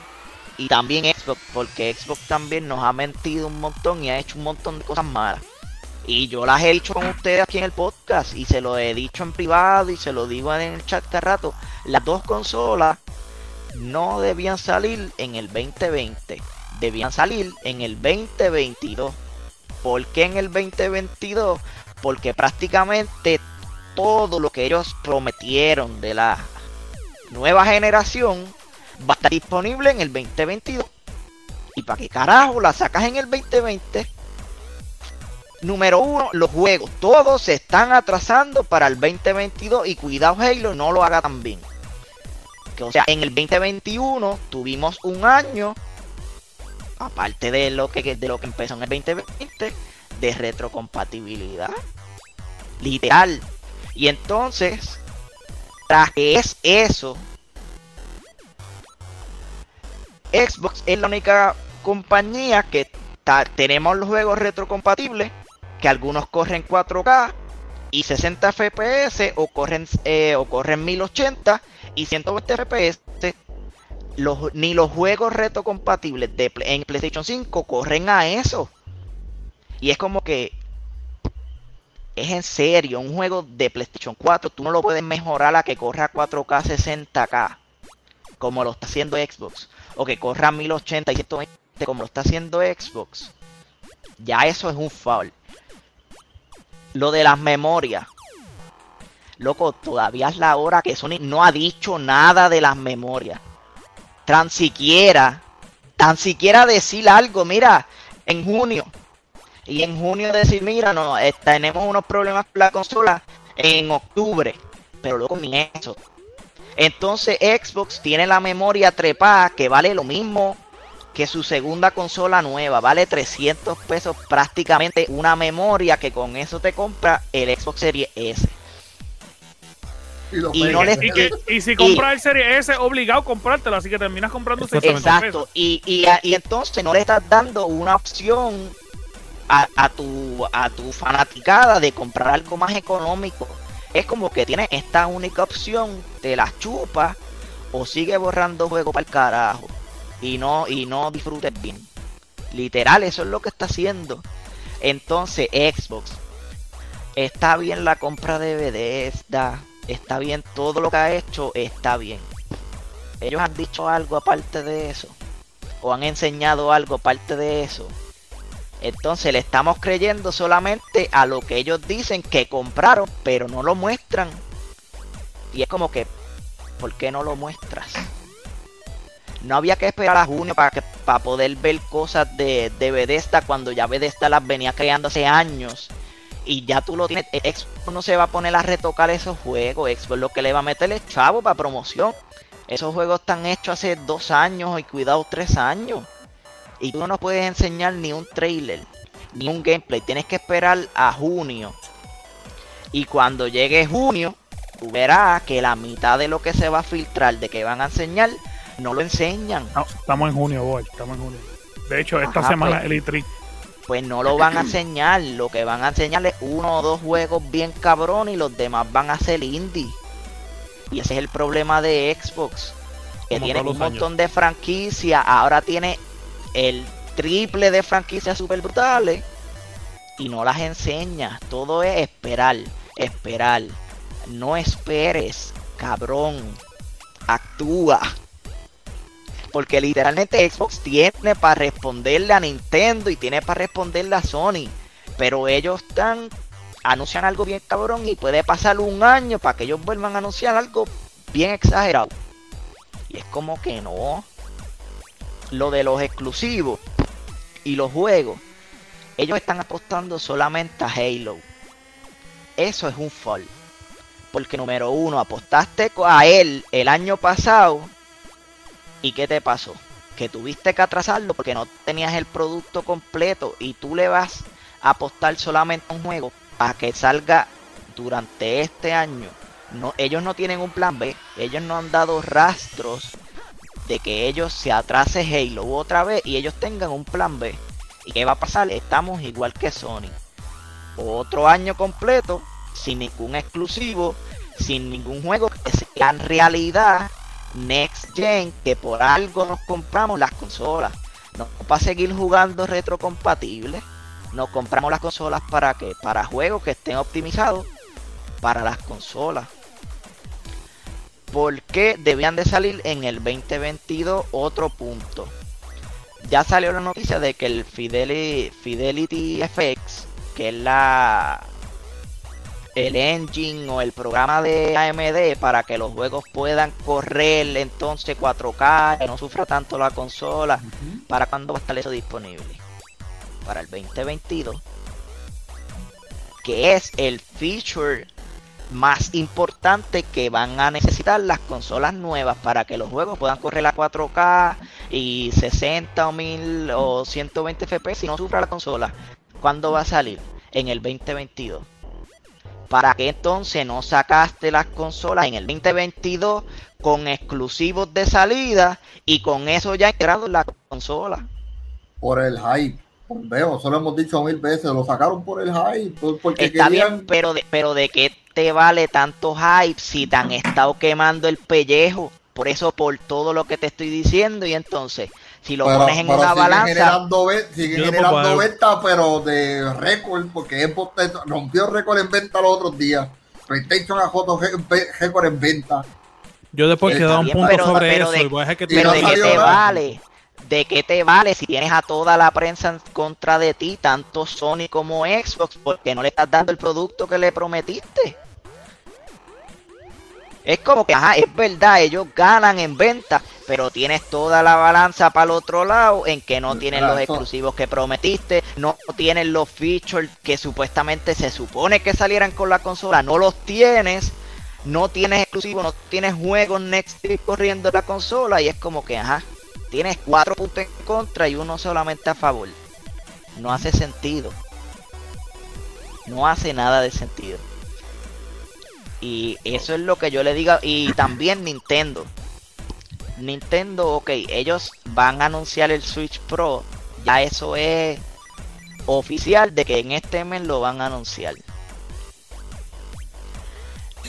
y también Xbox, porque Xbox también nos ha mentido un montón y ha hecho un montón de cosas malas. Y yo las he dicho con ustedes aquí en el podcast y se lo he dicho en privado y se lo digo en el chat cada rato. Las dos consolas no debían salir en el 2020, debían salir en el 2022. ¿Por qué en el 2022? Porque prácticamente todo lo que ellos prometieron de la nueva generación va a estar disponible en el 2022. ¿Y para qué carajo la sacas en el 2020? Número uno, los juegos. Todos se están atrasando para el 2022 y cuidado Halo no lo haga tan bien. Que, o sea, en el 2021 tuvimos un año, aparte de lo que, de lo que empezó en el 2020, de retrocompatibilidad. Literal. Y entonces, tras que es eso, Xbox es la única compañía que tenemos los juegos retrocompatibles que algunos corren 4K y 60 FPS o corren, eh, o corren 1080 y 120 FPS. Ni los juegos retrocompatibles de, en PlayStation 5 corren a eso. Y es como que es en serio, un juego de PlayStation 4 tú no lo puedes mejorar a que corra 4K 60K como lo está haciendo Xbox o que corra 1080 y 120 como lo está haciendo Xbox. Ya eso es un foul. Lo de las memorias. Loco, todavía es la hora que Sony no ha dicho nada de las memorias. Tan siquiera, tan siquiera decir algo, mira, en junio. Y en junio decir, mira, no, eh, tenemos unos problemas con la consola en octubre. Pero luego ni eso. Entonces Xbox tiene la memoria trepada que vale lo mismo que su segunda consola nueva. Vale 300 pesos prácticamente una memoria que con eso te compra el Xbox Series S. Y, si compras el Series S, obligado a comprártelo, así que terminas comprando Exacto, y, y, y, entonces no le estás dando una opción a, a, tu, a tu fanaticada de comprar algo más económico. Es como que tienes esta única opción, te la chupa o sigue borrando juego para el carajo y no, y no disfrutes bien. Literal, eso es lo que está haciendo. Entonces, Xbox, está bien la compra de Bethesda, está bien todo lo que ha hecho, está bien. Ellos han dicho algo aparte de eso, o han enseñado algo aparte de eso. Entonces le estamos creyendo solamente a lo que ellos dicen que compraron, pero no lo muestran. Y es como que, ¿por qué no lo muestras? No había que esperar a junio para, que, para poder ver cosas de, de cuando ya Bethesda las venía creando hace años. Y ya tú lo tienes. Xbox no se va a poner a retocar esos juegos. Xbox lo que le va a meter es chavo para promoción. Esos juegos están hechos hace dos años y cuidado tres años. Y tú no nos puedes enseñar ni un trailer, ni un gameplay. Tienes que esperar a junio. Y cuando llegue junio, tú verás que la mitad de lo que se va a filtrar de que van a enseñar no lo enseñan. estamos en junio, boy, estamos en junio. De hecho, esta semana pues, el E3. Pues no lo van a enseñar. Lo que van a enseñar es uno o dos juegos bien cabrón y los demás van a ser indie. Y ese es el problema de Xbox. Que tiene un montón de franquicias. Ahora tiene el triple de franquicias super brutales. Y no las enseña. Todo es esperar. Esperar. No esperes, cabrón. Actúa. Porque literalmente Xbox tiene para responderle a Nintendo y tiene para responderle a Sony. Pero ellos están. Anuncian algo bien cabrón y puede pasar un año para que ellos vuelvan a anunciar algo bien exagerado. Y es como que no. Lo de los exclusivos y los juegos. Ellos están apostando solamente a Halo. Eso es un fall. Porque número uno, apostaste a él el año pasado ¿Y qué te pasó? Que tuviste que atrasarlo porque no tenías el producto completo y tú le vas a apostar solamente a un juego para que salga durante este año. No, ellos no tienen un plan B, ellos no han dado rastros de que ellos se atrase Halo otra vez y ellos tengan un plan B. ¿Y qué va a pasar? Estamos igual que Sony. Otro año completo, sin ningún exclusivo, sin ningún juego que sea en realidad Next Gen, que por algo nos compramos las consolas. No para seguir jugando retrocompatibles. Nos compramos las consolas para que para juegos que estén optimizados para las consolas. ¿Por qué debían de salir en el 2022? Otro punto. Ya salió la noticia de que el Fidelity, Fidelity FX, que es la el engine o el programa de AMD para que los juegos puedan correr entonces 4K, que no sufra tanto la consola. ¿Para cuándo va a estar eso disponible? Para el 2022. Que es el feature más importante que van a necesitar las consolas nuevas para que los juegos puedan correr a 4K y 60 o 1000 o 120 FPS y no sufra la consola. ¿Cuándo va a salir? En el 2022. ¿Para qué entonces no sacaste las consolas en el 2022 con exclusivos de salida y con eso ya integrado en la consola? Por el hype. Veo, eso lo hemos dicho mil veces, lo sacaron por el hype. Porque Está querían... bien, pero de, pero de qué te vale tanto hype si te han estado quemando el pellejo. Por eso, por todo lo que te estoy diciendo, y entonces, si lo pero, pones en una balanza, Generando, siguen generando ventas, pero de récord, porque Xbox rompió récord en venta los otros días. PlayStation ha roto ré- récord en venta. Yo después quiero dar un punto pero- sobre pero eso de- y voy a dejar que tú y pero no de qué te nada. vale, de qué te vale si tienes a toda la prensa en contra de ti, tanto Sony como Xbox, porque no le estás dando el producto que le prometiste. Es como que, ajá, es verdad, ellos ganan en venta, pero tienes toda la balanza para el otro lado en que no tienen los exclusivos que prometiste, no tienen los features que supuestamente se supone que salieran con la consola, no los tienes, no tienes exclusivos, no tienes juegos Next corriendo en la consola y es como que, ajá, tienes cuatro puntos en contra y uno solamente a favor. No hace sentido. No hace nada de sentido. Y eso es lo que yo le digo. Y también Nintendo. Nintendo, ok, ellos van a anunciar el Switch Pro. Ya eso es oficial de que en este mes lo van a anunciar.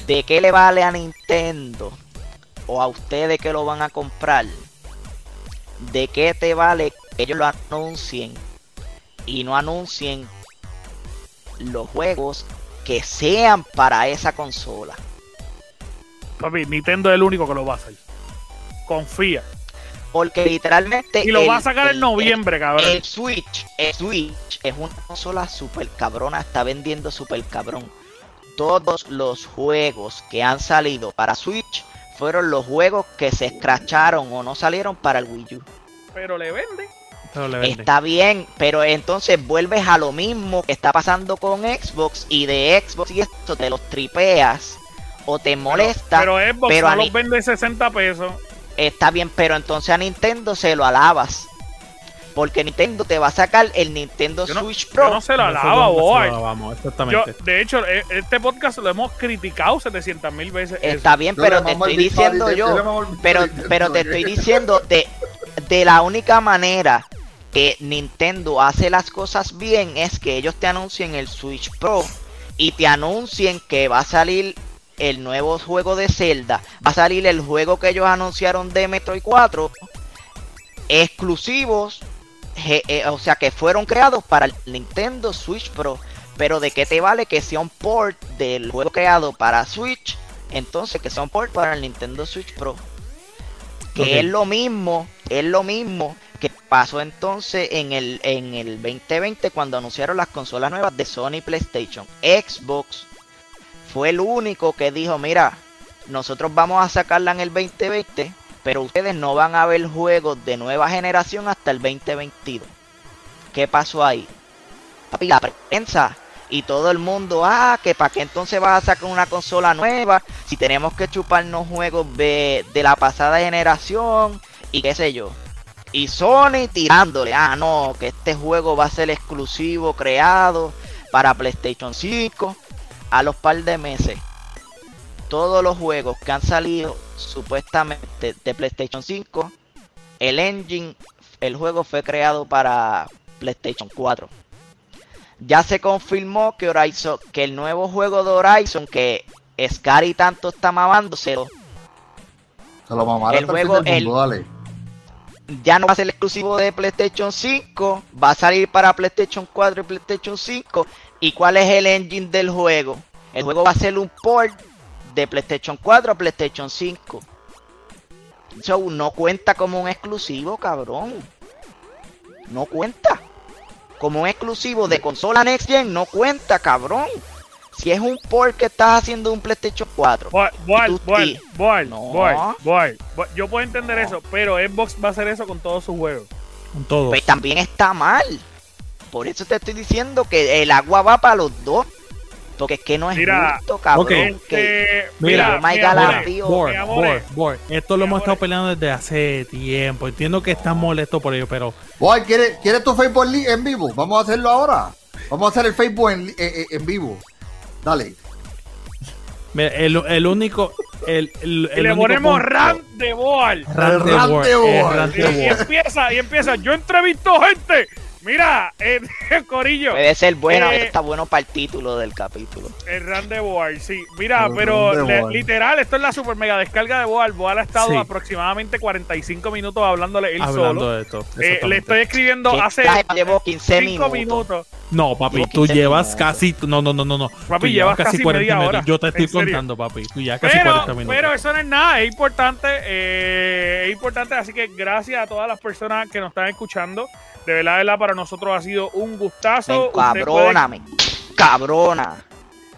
¿De qué le vale a Nintendo? O a ustedes que lo van a comprar. ¿De qué te vale que ellos lo anuncien? Y no anuncien los juegos que sean para esa consola. Papi, Nintendo es el único que lo va a hacer. Confía. Porque literalmente. Y lo el- va a sacar el- en noviembre, cabrón. El Switch, el Switch es una consola super cabrona, está vendiendo super cabrón. Todos los juegos que han salido para Switch fueron los juegos que se escracharon o no salieron para el Wii U. Pero le venden. Le. Está bien, pero entonces vuelves a lo mismo que está pasando con Xbox y de Xbox y esto te los tripeas o te molesta. Pero Xbox pero no a los vende 60 pesos. Está bien, pero entonces a Nintendo se lo alabas. Porque Nintendo te va a sacar el Nintendo Yo no- Switch Yo Pro. no se lo alaba, no boy. alabamos, Yo, exactamente. de hecho, e- este podcast lo hemos criticado 700 mil veces. Está bien, pero te estoy diciendo yo. Pero, pero te estoy diciendo de, de la única manera que Nintendo hace las cosas bien es que ellos te anuncien el Switch Pro y te anuncien que va a salir el nuevo juego de Zelda, va a salir el juego que ellos anunciaron de Metroid 4, exclusivos, je- eh, o sea que fueron creados para el Nintendo Switch Pro. Pero de qué te vale que sea un port del juego creado para Switch, entonces que sea un port para el Nintendo Switch Pro. Que es lo mismo, es lo mismo que pasó entonces en el, en el 2020 cuando anunciaron las consolas nuevas de Sony PlayStation. Xbox fue el único que dijo, mira, nosotros vamos a sacarla en el 2020, pero ustedes no van a ver juegos de nueva generación hasta el 2022. ¿Qué pasó ahí? Papi, la prensa y todo el mundo, ah, que para qué entonces vas a sacar una consola nueva si tenemos que chuparnos juegos de, de la pasada generación y qué sé yo. Y Sony tirándole, ah, no, que este juego va a ser exclusivo, creado para PlayStation 5 a los par de meses. Todos los juegos que han salido supuestamente de PlayStation 5, el engine, el juego fue creado para PlayStation 4 ya se confirmó que Horizon, que el nuevo juego de Horizon que Scary tanto está mamándoselo, Se lo mamaron El juego, dale. Ya no va a ser exclusivo de PlayStation 5, va a salir para PlayStation 4 y PlayStation 5. ¿Y cuál es el engine del juego? El juego va a ser un port de PlayStation 4 a PlayStation 5. So, no cuenta como un exclusivo, cabrón. No cuenta. Como un exclusivo de consola Next Gen, no cuenta, cabrón. Si es un port que estás haciendo un PlayStation 4. Boal, Boal, tú- Boal, sí. Boal, No. Boal, Boal, Boal. Yo puedo entender No. eso, pero Xbox va a hacer eso con todos sus juegos. Con todo. Pues también está mal. Por eso te estoy diciendo que el agua va para los dos. Porque es que no es Mira, justo, cabrón. ok. que- Este, Mira, my mi God, amor, la tío. Board, mi amores, board, board. Esto lo hemos estado peleando desde hace tiempo. Entiendo que están molestos por ello, pero Boy, ¿quieres, ¿quieres tu Facebook en vivo? Vamos a hacerlo ahora. Vamos a hacer el Facebook en, en vivo. Dale. mira, el, el único. El, el, y le único ponemos rant de Boal. Rant de rant Y, empieza, y empieza. Yo entrevisto gente. Mira, el, <laughs> Corillo, Puede ser bueno, Eh, esto está bueno para el título del capítulo. el rant de Boal, sí. Mira, El pero le- literal, esto es la super mega descarga de Boal. Boal ha estado Sí. aproximadamente 45 minutos hablándole él Hablando solo. de esto. Eh, le estoy escribiendo hace llevo 15 5 minutos. minutos. No, papi, tú 15 llevas minutos. casi. No, no, no, no. no. Papi, Tú llevas casi media minutos. hora. Yo te estoy contando, papi. Tú ya casi Pero, 40 minutos. pero eso no es nada, es importante, eh, es importante, así que gracias a todas las personas que nos están escuchando. De verdad, de verdad, para nosotros ha sido un gustazo. Usted Cabrona, me. Cabrona.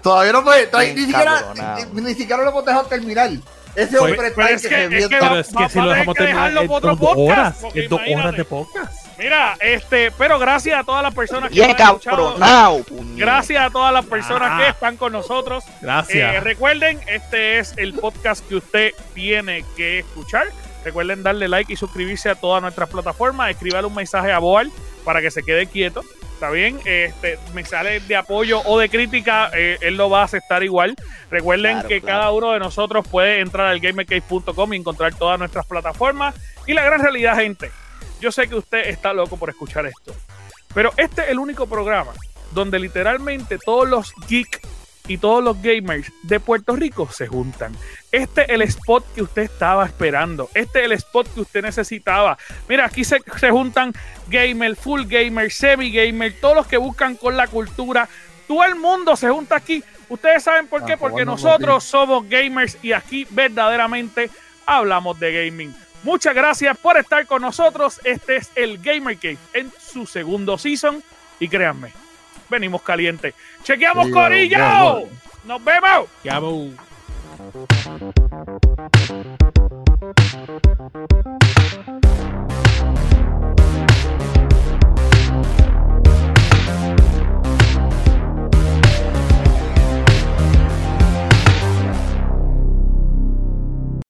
Todavía no puede. todavía- ni, siquiera, ni, ni siquiera lo hemos dejado terminar. Ese Pues, hombre pero está es que- se es que va- Pero es va- que si va a lo dejamos que terminar, dejarlo es por otro dos podcast, horas. Es dos horas de podcast. Mira, este, pero gracias a todas las personas que cabronado, puñet. Gracias a todas las personas Ah. que están con nosotros. Gracias. Eh, recuerden, este es el podcast que usted tiene que escuchar. Recuerden darle like y suscribirse a todas nuestras plataformas. Escribirle un mensaje a Boal para que se quede quieto. ¿Está bien? Este, mensajes de apoyo o de crítica, eh, él lo va a aceptar igual. Recuerden Claro, que claro. cada uno de nosotros puede entrar al gamercave.com y encontrar todas nuestras plataformas. Y la gran realidad, gente, yo sé que usted está loco por escuchar esto. Pero este es el único programa donde literalmente todos los geeks y todos los gamers de Puerto Rico se juntan. Este es el spot que usted estaba esperando. Este es el spot que usted necesitaba. Mira, aquí se, se juntan gamer, full gamer, semi gamer, todos los que buscan con la cultura. Todo el mundo se junta aquí. Ustedes saben por qué, Ah, porque jugando nosotros somos gamers y aquí verdaderamente hablamos de gaming. Muchas gracias por estar con nosotros. Este es el Gamer Cave en su segundo season. Y créanme, venimos calientes. ¡Chequeamos, sí, Corillo! ¡Nos vemos!